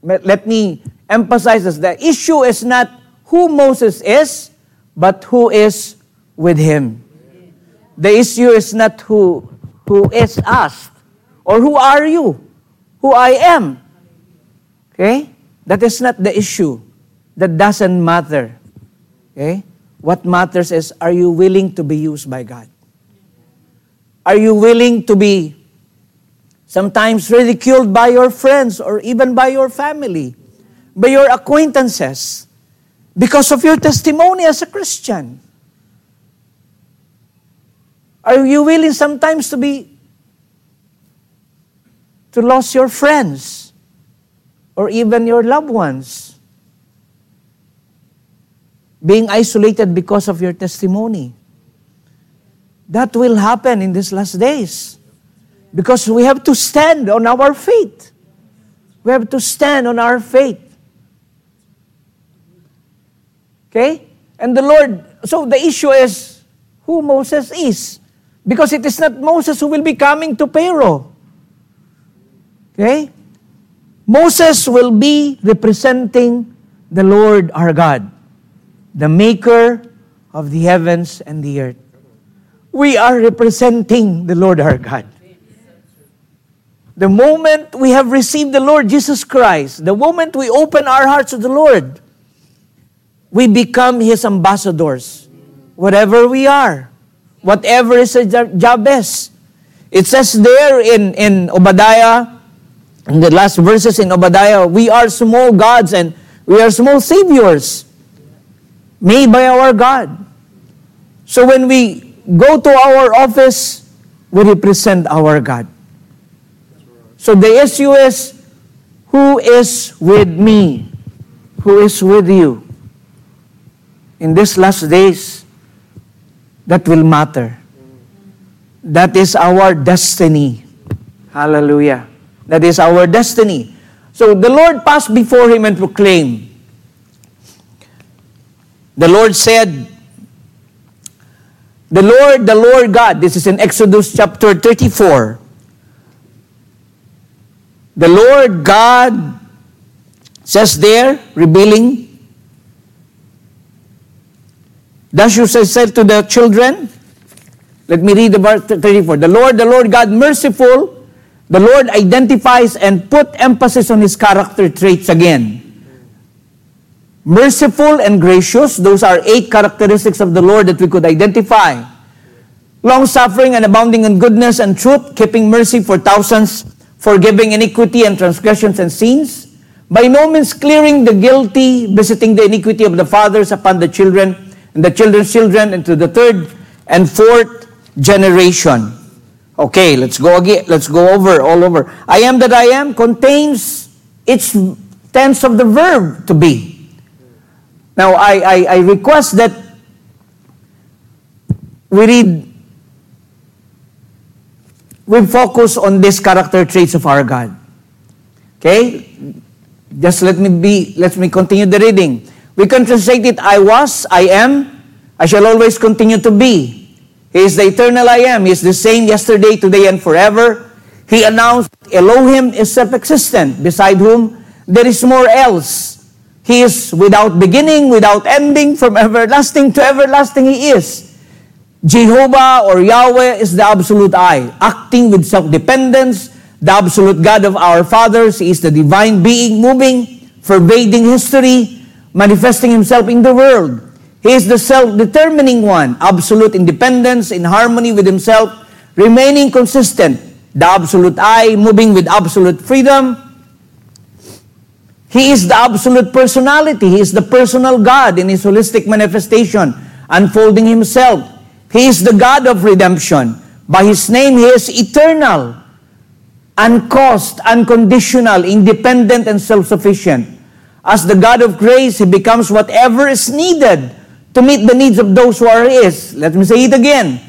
let me emphasize this, the issue is not who Moses is, but who is with him. The issue is not who, who is us, or who are you, who I am. Okay? That is not the issue that doesn't matter. Okay? What matters is are you willing to be used by God? Are you willing to be sometimes ridiculed by your friends or even by your family, by your acquaintances, because of your testimony as a Christian? Are you willing sometimes to be to lose your friends or even your loved ones? Being isolated because of your testimony. That will happen in these last days. Because we have to stand on our faith. We have to stand on our faith. Okay? And the Lord, so the issue is who Moses is. Because it is not Moses who will be coming to Pharaoh. Okay? Moses will be representing the Lord our God the maker of the heavens and the earth. We are representing the Lord our God. The moment we have received the Lord Jesus Christ, the moment we open our hearts to the Lord, we become His ambassadors. Whatever we are, whatever His job is. It says there in, in Obadiah, in the last verses in Obadiah, we are small gods and we are small saviors. Made by our God. So when we go to our office, we represent our God. So the issue is who is with me? Who is with you? In these last days, that will matter. That is our destiny. Hallelujah. That is our destiny. So the Lord passed before him and proclaimed. The Lord said, The Lord, the Lord God, this is in Exodus chapter 34. The Lord God says there, revealing, Thus you said to the children, let me read the verse 34. The Lord, the Lord God, merciful, the Lord identifies and put emphasis on his character traits again. Merciful and gracious, those are eight characteristics of the Lord that we could identify. Long suffering and abounding in goodness and truth, keeping mercy for thousands, forgiving iniquity and transgressions and sins, by no means clearing the guilty, visiting the iniquity of the fathers upon the children, and the children's children, and to the third and fourth generation. Okay, let's go again. Let's go over, all over. I am that I am contains its tense of the verb to be. Now, I, I, I request that we read, we focus on these character traits of our God. Okay? Just let me be, let me continue the reading. We can translate it, I was, I am, I shall always continue to be. He is the eternal I am. He is the same yesterday, today, and forever. He announced Elohim is self-existent, beside whom there is more else. He is without beginning, without ending, from everlasting to everlasting He is. Jehovah or Yahweh is the absolute I, acting with self-dependence, the absolute God of our fathers. He is the divine being moving, pervading history, manifesting himself in the world. He is the self-determining one, absolute independence in harmony with himself, remaining consistent, the absolute I, moving with absolute freedom. He is the absolute personality. He is the personal God in his holistic manifestation, unfolding himself. He is the God of redemption. By his name, he is eternal, uncaused, unconditional, independent, and self-sufficient. As the God of grace, he becomes whatever is needed to meet the needs of those who are his. Let me say it again.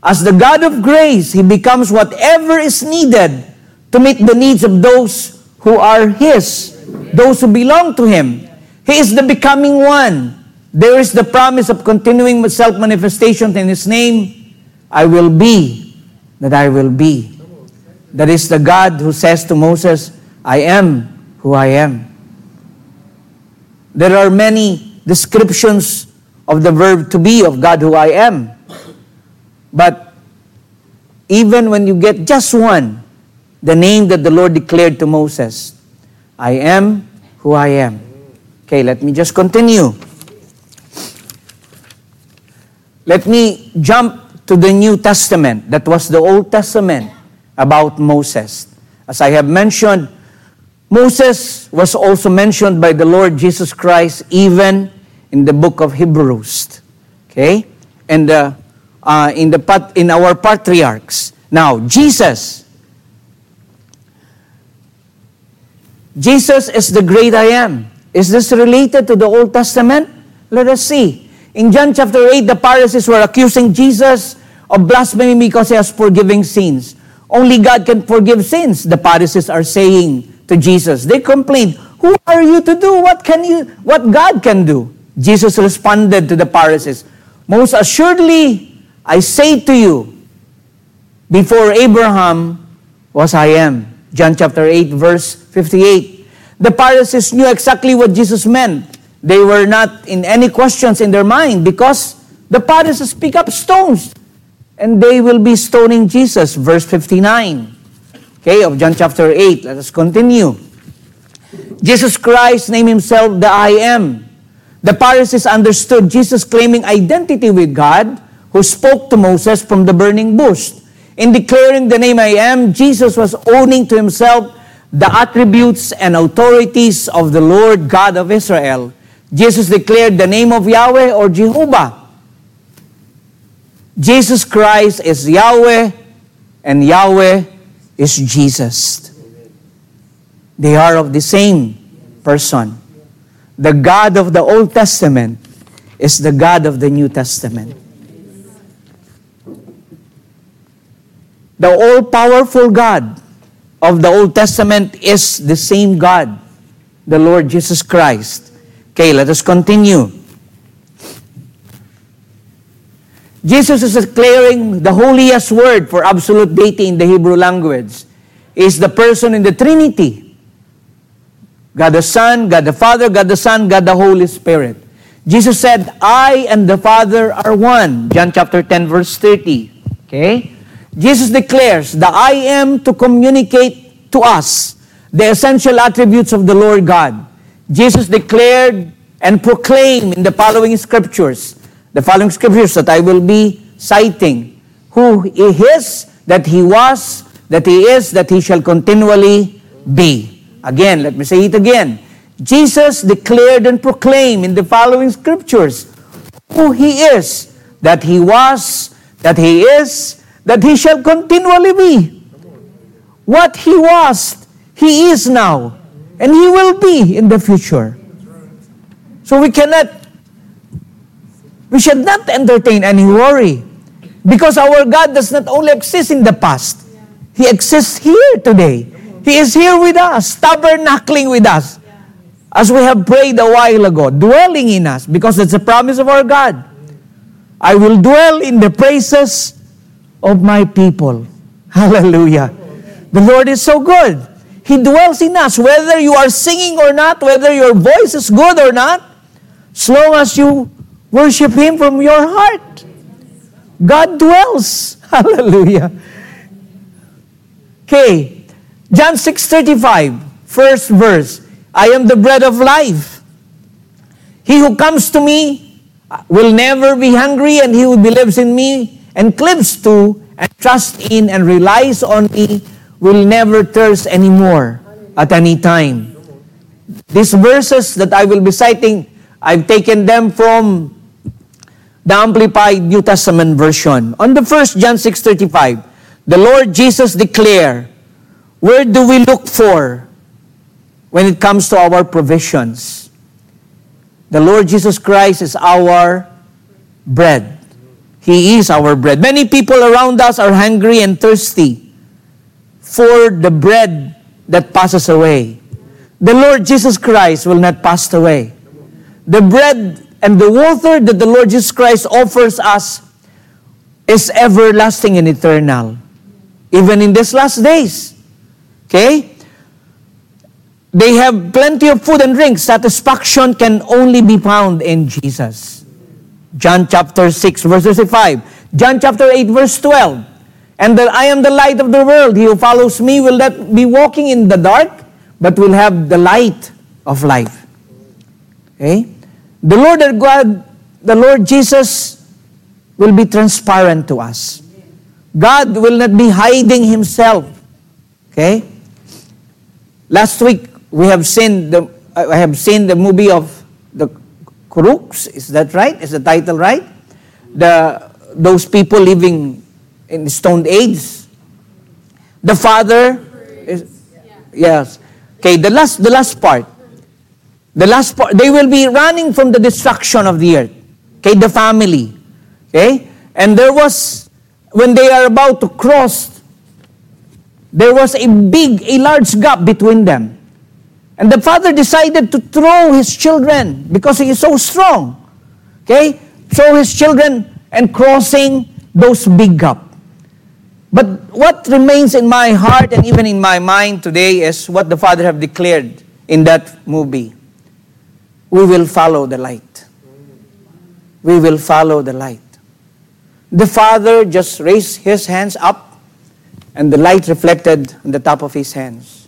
As the God of grace, he becomes whatever is needed to meet the needs of those who are his, those who belong to him. He is the becoming one. There is the promise of continuing self manifestation in his name. I will be that I will be. That is the God who says to Moses, I am who I am. There are many descriptions of the verb to be of God who I am. But even when you get just one, the name that the Lord declared to Moses, I am who I am. Okay, let me just continue. Let me jump to the New Testament. That was the Old Testament about Moses. As I have mentioned, Moses was also mentioned by the Lord Jesus Christ even in the book of Hebrews. Okay? And uh, uh, in, the in our patriarchs. Now, Jesus. Jesus is the great I am. Is this related to the Old Testament? Let us see. In John chapter 8, the Pharisees were accusing Jesus of blasphemy because he has forgiving sins. Only God can forgive sins, the Pharisees are saying to Jesus. They complained, Who are you to do? What can you what God can do? Jesus responded to the Pharisees, Most assuredly, I say to you, before Abraham was I am. John chapter 8, verse 58. The Pharisees knew exactly what Jesus meant. They were not in any questions in their mind because the Pharisees pick up stones and they will be stoning Jesus. Verse 59. Okay, of John chapter 8. Let us continue. Jesus Christ named himself the I am. The Pharisees understood Jesus claiming identity with God, who spoke to Moses from the burning bush. In declaring the name I am, Jesus was owning to himself the attributes and authorities of the Lord God of Israel. Jesus declared the name of Yahweh or Jehovah. Jesus Christ is Yahweh and Yahweh is Jesus. They are of the same person. The God of the Old Testament is the God of the New Testament. The all powerful God of the Old Testament is the same God, the Lord Jesus Christ. Okay, let us continue. Jesus is declaring the holiest word for absolute deity in the Hebrew language is the person in the Trinity. God the Son, God the Father, God the Son, God the Holy Spirit. Jesus said, I and the Father are one. John chapter 10, verse 30. Okay? Jesus declares the I am to communicate to us the essential attributes of the Lord God. Jesus declared and proclaimed in the following scriptures, the following scriptures that I will be citing, who he is, that he was, that he is, that he shall continually be. Again, let me say it again. Jesus declared and proclaimed in the following scriptures who he is, that he was, that he is, that he shall continually be. What he was, he is now, and he will be in the future. So we cannot, we should not entertain any worry because our God does not only exist in the past, he exists here today. He is here with us, tabernacling with us. As we have prayed a while ago, dwelling in us, because it's a promise of our God. I will dwell in the praises of my people. Hallelujah. The Lord is so good. He dwells in us, whether you are singing or not, whether your voice is good or not, as long as you worship Him from your heart. God dwells. <laughs> Hallelujah. Okay. John 6:35, first verse. I am the bread of life. He who comes to me will never be hungry, and he who believes in me and cleaves to and trusts in and relies on me will never thirst anymore at any time. These verses that I will be citing, I've taken them from the Amplified New Testament version. On the first John 6:35, the Lord Jesus declare, where do we look for when it comes to our provisions? The Lord Jesus Christ is our bread. He is our bread. Many people around us are hungry and thirsty for the bread that passes away. The Lord Jesus Christ will not pass away. The bread and the water that the Lord Jesus Christ offers us is everlasting and eternal. Even in these last days. Okay? They have plenty of food and drink. Satisfaction can only be found in Jesus. John chapter 6, verse 35. John chapter 8, verse 12. And that I am the light of the world. He who follows me will not be walking in the dark, but will have the light of life. Okay? The Lord God, the Lord Jesus will be transparent to us. God will not be hiding himself. Okay? Last week we have seen the I have seen the movie of Croods. Is that right? Is the title right? The those people living in Stone Age. The father is yes. Okay, the last the last part. The last part they will be running from the destruction of the earth. Okay, the family. Okay? And there was when they are about to cross there was a big a large gap between them. And the father decided to throw his children because he is so strong. Okay? Throw his children and crossing those big gap. But what remains in my heart and even in my mind today is what the father have declared in that movie. We will follow the light. We will follow the light. The father just raised his hands up and the light reflected on the top of his hands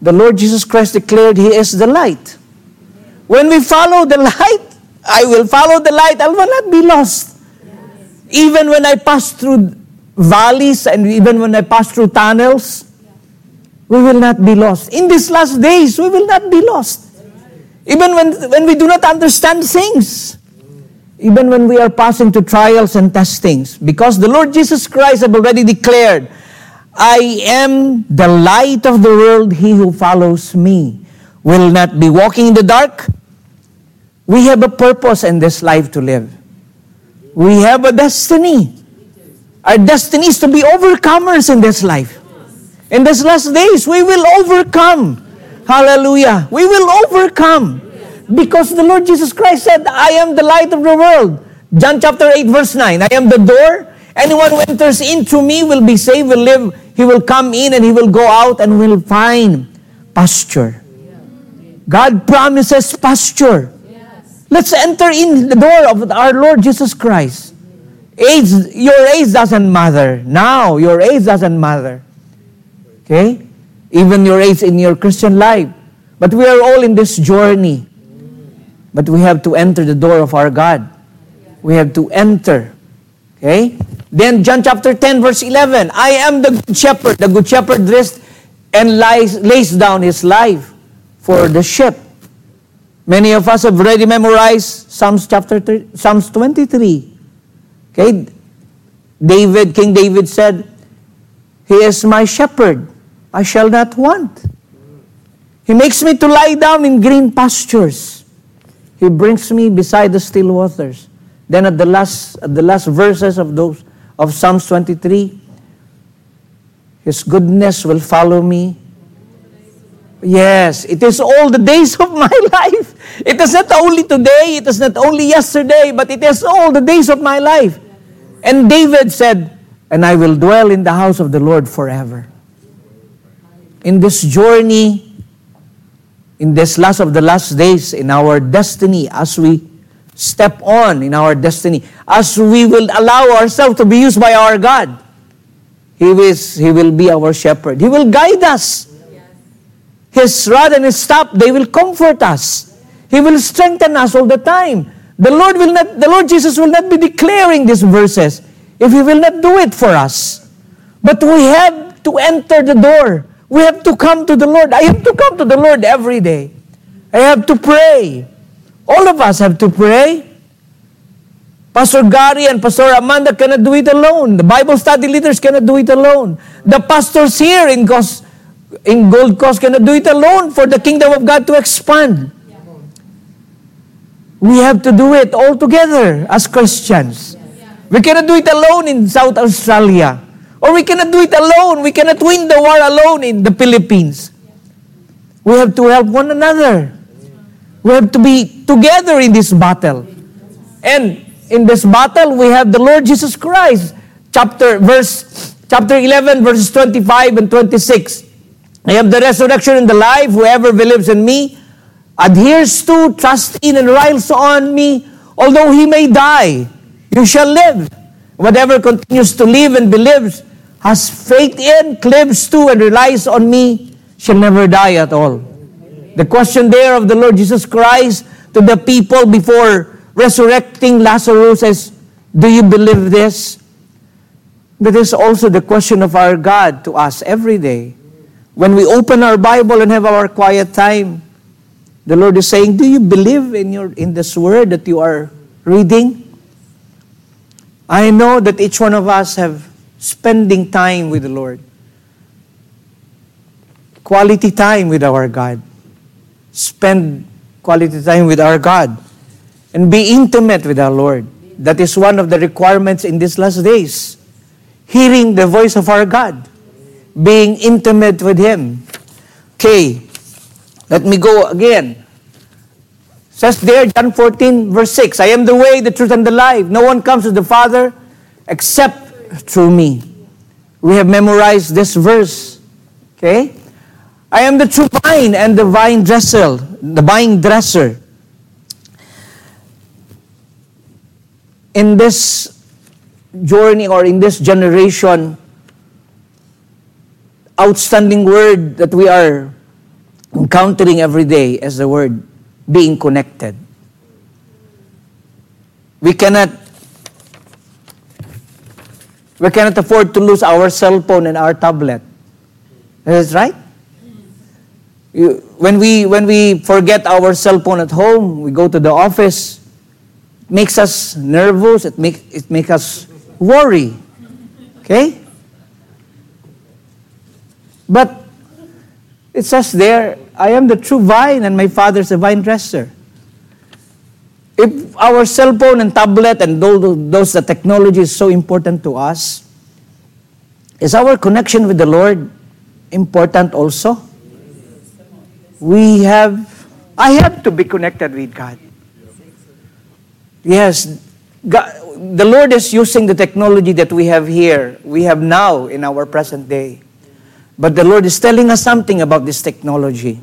the Lord Jesus Christ declared He is the light. When we follow the <laughs> light, I will follow the light, I will not be lost. Even when I pass through valleys and even when I pass through tunnels, we will not be lost. In these last days, we will not be lost. Even when, when we do not understand things. Even when we are passing to trials and testings. Because the Lord Jesus Christ have already declared, I am the light of the world. He who follows me will not be walking in the dark. We have a purpose in this life to live. We have a destiny. Our destiny is to be overcomers in this life. In these last days, we will overcome. Hallelujah. We will overcome. Because the Lord Jesus Christ said, I am the light of the world. John chapter 8, verse 9. I am the door. Anyone who enters into me will be saved, will live. He will come in and he will go out and will find pasture. God promises pasture. Let's enter in the door of our Lord Jesus Christ. Age, your age doesn't matter. Now, your age doesn't matter. Okay? Even your age in your Christian life. But we are all in this journey. But we have to enter the door of our God. We have to enter. Okay? Then John chapter 10 verse 11. I am the good shepherd. The good shepherd dressed and lies, lays down his life for the sheep. Many of us have already memorized Psalms chapter 3, Psalms 23. Okay? David, King David said, He is my shepherd. I shall not want. He makes me to lie down in green pastures. He brings me beside the still waters. Then at the last, at the last verses of those of Psalms 23, His goodness will follow me. Yes, it is all the days of <laughs> my life. It is not only today, it is not only yesterday, but it is all the days of my life. And David said, And I will dwell in the house of the Lord forever in this journey, in this last of the last days, in our destiny, as we step on in our destiny, as we will allow ourselves to be used by our God, He, is, he will be our shepherd. He will guide us. His rod and His staff, they will comfort us. He will strengthen us all the time. The Lord will not, the Lord Jesus will not be declaring these verses if He will not do it for us. But we have to enter the door we have to come to the Lord. I have to come to the Lord every day. I have to pray. All of us have to pray. Pastor Gary and Pastor Amanda cannot do it alone. The Bible study leaders cannot do it alone. The pastors here in, in Gold Coast cannot do it alone for the kingdom of God to expand. We have to do it all together as Christians. We cannot do it alone in South Australia. Or we cannot do it alone. We cannot win the war alone in the Philippines. We have to help one another. We have to be together in this battle. And in this battle, we have the Lord Jesus Christ. Chapter, verse, chapter 11, verses 25 and 26. I am the resurrection and the life. Whoever believes in me, adheres to, trusts in, and relies on me, although he may die, you shall live. Whatever continues to live and believes has faith in, cleaves to, and relies on me shall never die at all. The question there of the Lord Jesus Christ to the people before resurrecting Lazarus is, Do you believe this? That is also the question of our God to us every day. When we open our Bible and have our quiet time, the Lord is saying, Do you believe in, your, in this word that you are reading? I know that each one of us have spending time with the Lord. Quality time with our God. Spend quality time with our God. And be intimate with our Lord. That is one of the requirements in these last days. Hearing the voice of our God. Being intimate with Him. Okay. Let me go again. Says there, John 14, verse 6, I am the way, the truth, and the life. No one comes to the Father except through me. We have memorized this verse. Okay? I am the true vine and the vine dresser, the vine dresser. In this journey or in this generation, outstanding word that we are encountering every day is the word being connected. We cannot we cannot afford to lose our cell phone and our tablet. Is right? When, we, when we forget our cell phone at home, we go to the office, it makes us nervous, it, make, it makes us worry. Okay? But it says there, I am the true vine and my father is a vine dresser. If our cell phone and tablet and those, those the technology is so important to us, is our connection with the Lord important also? We have, I have to be connected with God. Yes, God, the Lord is using the technology that we have here, we have now in our present day. But the Lord is telling us something about this technology.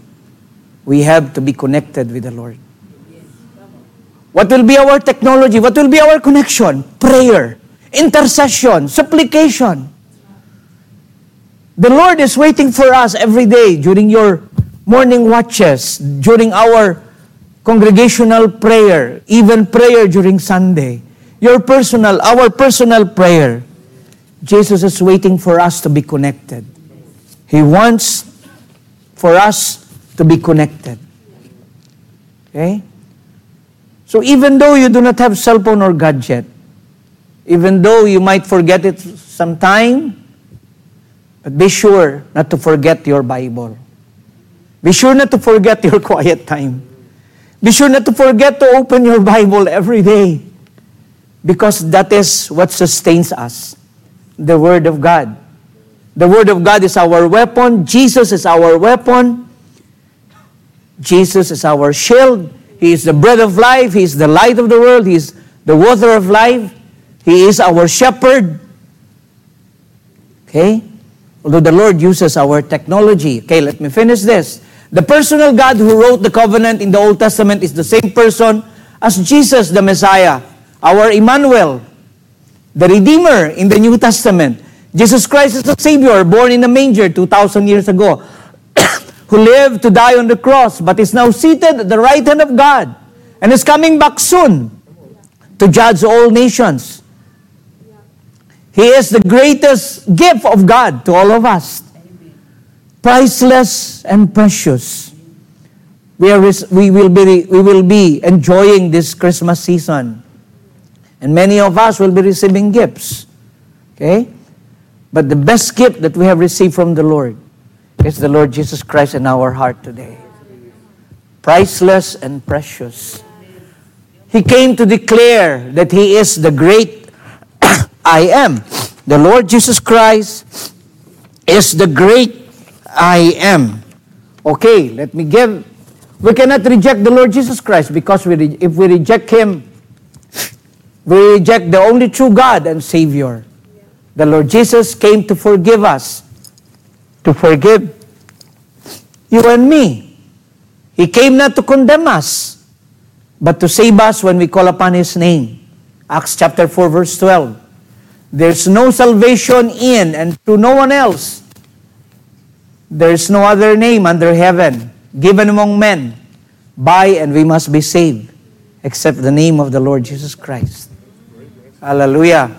We have to be connected with the Lord. What will be our technology? What will be our connection? Prayer, intercession, supplication. The Lord is waiting for us every day during your morning watches, during our congregational prayer, even prayer during Sunday. Your personal, our personal prayer. Jesus is waiting for us to be connected. He wants for us to be connected. Okay? So even though you do not have cell phone or gadget, even though you might forget it sometime, but be sure not to forget your Bible. Be sure not to forget your <laughs> quiet time. Be sure not to forget to open your Bible every day because that is what sustains us the Word of God. The Word of God is our weapon, Jesus is our weapon, Jesus is our shield. He is the bread of life, He is the light of the world, He is the water of life, He is our shepherd. Okay? Although the Lord uses our technology. Okay, let me finish this. The personal God who wrote the covenant in the Old Testament is the same person as Jesus the Messiah, our Emmanuel, the Redeemer in the New Testament. Jesus Christ is the Savior born in a manger 2,000 years ago, <coughs> who lived to die on the cross, but is now seated at the right hand of God and is coming back soon to judge all nations. He is the greatest gift of God to all of us. Priceless and precious. We, are, we, will be, we will be enjoying this Christmas season. And many of us will be receiving gifts. Okay? But the best gift that we have received from the Lord is the Lord Jesus Christ in our heart today. Priceless and precious. He came to declare that He is the great <coughs> I am. The Lord Jesus Christ is the great I am. Okay, let me give. We cannot reject the Lord Jesus Christ because we re- if we reject Him, we reject the only true God and Savior. The Lord Jesus came to forgive us, to forgive you and me. He came not to condemn us, but to save us when we call upon His name. Acts chapter 4, verse 12. There's no salvation in and to no one else. There's no other name under heaven given among men by and we must be saved except the name of the Lord Jesus Christ. Hallelujah.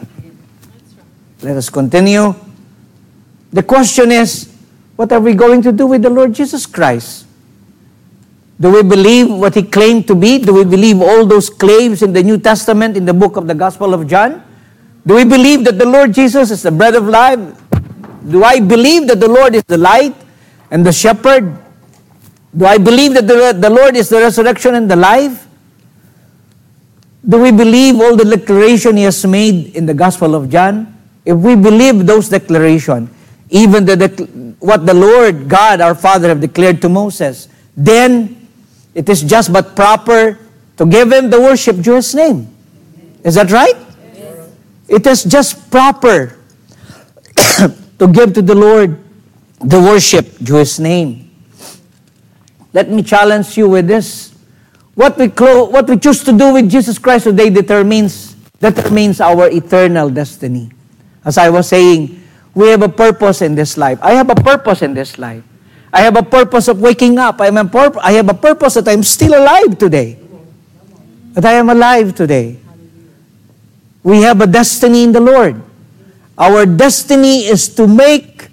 Let us continue. The question is, what are we going to do with the Lord Jesus Christ? Do we believe what he claimed to be? Do we believe all those claims in the New Testament in the book of the Gospel of John? Do we believe that the Lord Jesus is the bread of life? Do I believe that the Lord is the light and the shepherd? Do I believe that the, the Lord is the resurrection and the life? Do we believe all the declaration he has made in the Gospel of John? If we believe those declarations, even the, what the Lord God, our Father, have declared to Moses, then it is just but proper to give him the worship due his name. Is that right? It is just proper <coughs> to give to the Lord the worship due His name. Let me challenge you with this. What we, clo- what we choose to do with Jesus Christ today determines, determines our eternal destiny. As I was saying, we have a purpose in this life. I have a purpose in this life. I have a purpose of waking up. I, am a purp- I have a purpose that I'm still alive today. That I am alive today. We have a destiny in the Lord. Our destiny is to make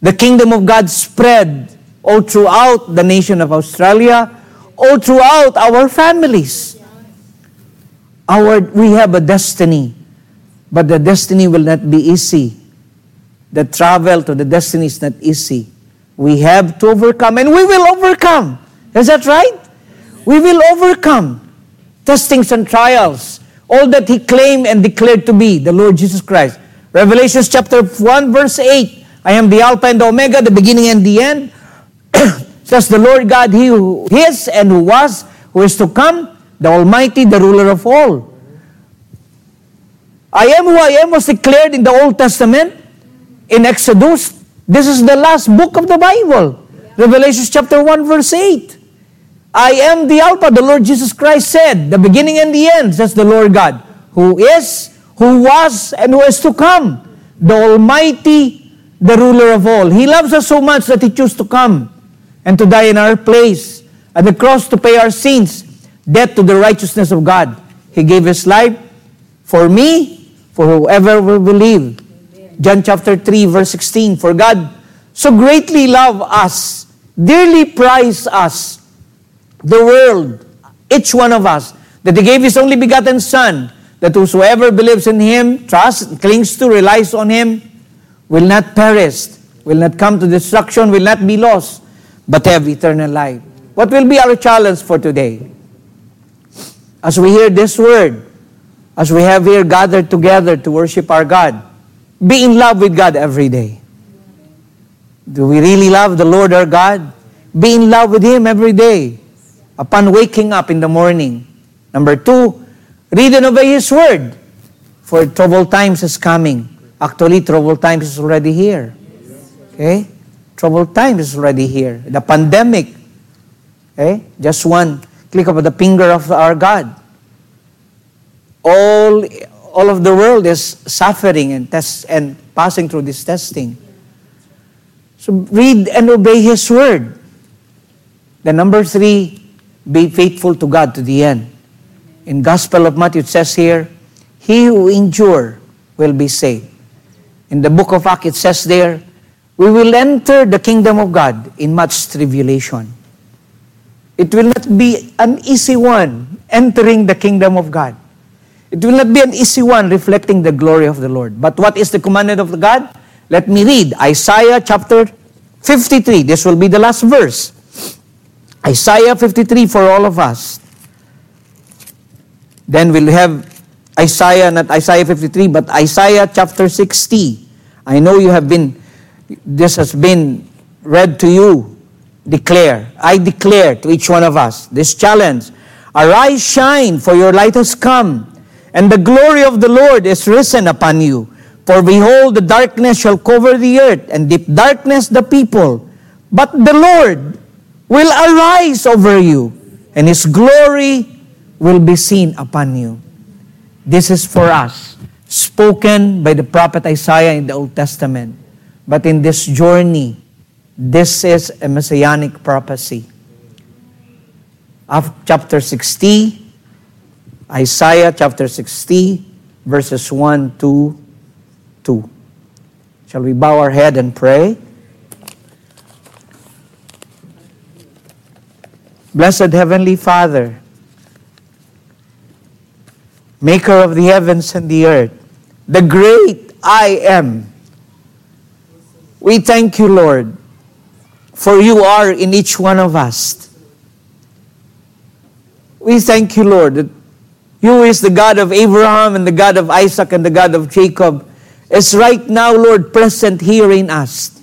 the kingdom of God spread all throughout the nation of Australia, all throughout our families. Our, we have a destiny, but the destiny will not be easy. The travel to the destiny is not easy. We have to overcome, and we will overcome. Is that right? We will overcome testings and trials, all that He claimed and declared to be the Lord Jesus Christ. Revelation chapter 1, verse 8 I am the Alpha and the Omega, the beginning and the end. <clears throat> Says the Lord God, He who is and who was, who is to come, the Almighty, the ruler of all. I am who I am was declared in the Old Testament, in Exodus. This is the last book of the Bible. Revelation chapter 1, verse 8. I am the Alpha, the Lord Jesus Christ said, the beginning and the end, says the Lord God, who is, who was, and who is to come, the Almighty, the ruler of all. He loves us so much that He chose to come and to die in our place at the cross to pay our sins, death to the righteousness of God. He gave His life for me, for whoever will believe. John chapter 3, verse 16. For God so greatly loved us, dearly prized us, the world, each one of us, that He gave His only begotten Son, that whosoever believes in Him, trusts, clings to, relies on Him, will not perish, will not come to destruction, will not be lost, but have eternal life. What will be our challenge for today? As we hear this word, as we have here gathered together to worship our God, be in love with God every day. Do we really love the Lord our God? Be in love with Him every day upon waking up in the morning. Number two, read and obey His Word, for troubled times is coming. Actually, troubled times is already here. Okay? Troubled times is already here. The pandemic, okay? Just one click of the finger of our God. All, all of the world is suffering and, test, and passing through this testing. So read and obey His Word. The number three, be faithful to God to the end. In Gospel of Matthew, it says here, He who endure will be saved. In the book of Acts, it says there, we will enter the kingdom of God in much tribulation. It will not be an easy one entering the kingdom of God. It will not be an easy one reflecting the glory of the Lord. But what is the commandment of God? Let me read Isaiah chapter 53. This will be the last verse. Isaiah 53 for all of us. Then we'll have Isaiah, not Isaiah 53, but Isaiah chapter 60. I know you have been, this has been read to you. Declare. I declare to each one of us this challenge. Arise, shine, for your light has come, and the glory of the Lord is risen upon you. For behold, the darkness shall cover the earth, and deep darkness the people. But the Lord will arise over you, and his glory will be seen upon you. This is for us, spoken by the prophet Isaiah in the Old Testament. But in this journey, this is a messianic prophecy. Of chapter 60, Isaiah chapter 60, verses 1 to 2. Shall we bow our head and pray? Blessed Heavenly Father, Maker of the heavens and the earth, the great I am, we thank you, Lord, for you are in each one of us. We thank you, Lord, that you is the God of Abraham and the God of Isaac and the God of Jacob is right now, Lord, present here in us.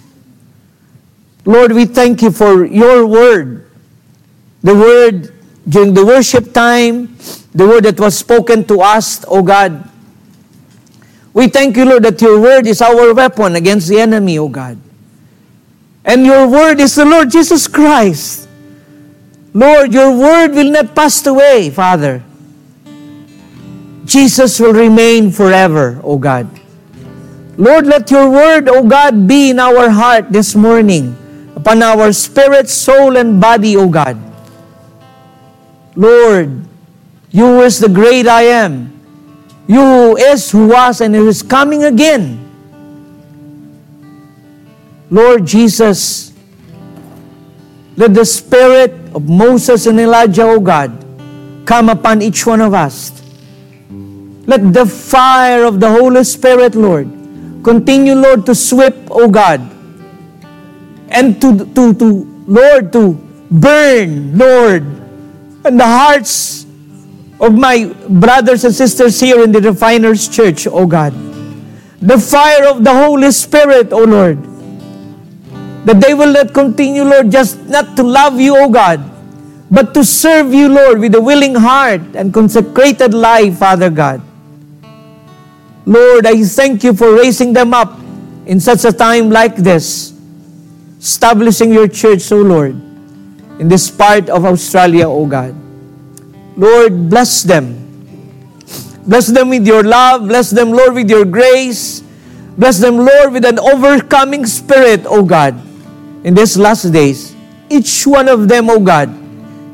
Lord, we thank you for your word the word during the worship time, the word that was spoken to us, O God. We thank you, Lord, that your word is our weapon against the enemy, O God. And your word is the Lord Jesus Christ. Lord, your word will not pass away, Father. Jesus will remain forever, O God. Lord, let your word, O God, be in our heart this morning, upon our spirit, soul, and body, O God. Lord, you is the great I am. You is, who was, and who is coming again. Lord Jesus, Let the spirit of Moses and Elijah, O God, come upon each one of us. Let the fire of the Holy Spirit, Lord, continue, Lord, to sweep, O God, and to, to, to Lord, to burn, Lord, in the hearts of my brothers and sisters here in the Refiners Church, O God. The fire of the Holy Spirit, O Lord. That they will not continue, Lord, just not to love you, O God, but to serve you, Lord, with a willing heart and consecrated life, Father God. Lord, I thank you for raising them up in such a time like this, establishing your church, O Lord, in this part of Australia, O God. Lord, bless them. Bless them with your love. Bless them, Lord, with your grace. Bless them, Lord, with an overcoming spirit, O God, in these last days. Each one of them, O God,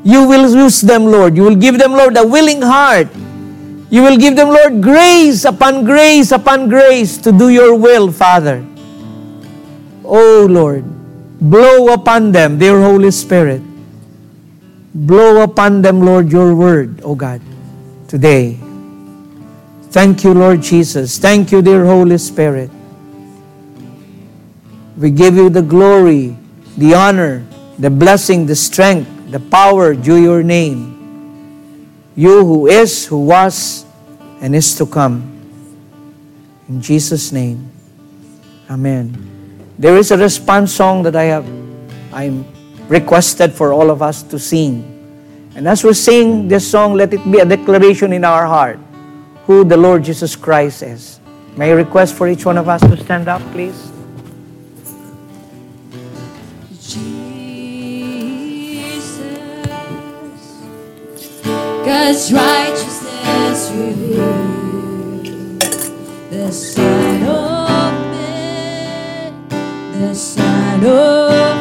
you will use them, Lord. You will give them, Lord, a willing heart. You will give them, Lord, grace upon grace upon grace to do your will, Father. O Lord, blow upon them, their Holy Spirit. Blow upon them, Lord, your word, O God, today. Thank you, Lord Jesus. Thank you, dear Holy Spirit. We give you the glory, the honor, the blessing, the strength, the power due your name. You who is, who was, and is to come. In Jesus' name. Amen. There is a response song that I have I'm requested for all of us to sing. And as we sing this song, let it be a declaration in our heart who the Lord Jesus Christ is. May I request for each one of us to stand up, please? Jesus, God's righteousness revealed, the Son of Man, the Son of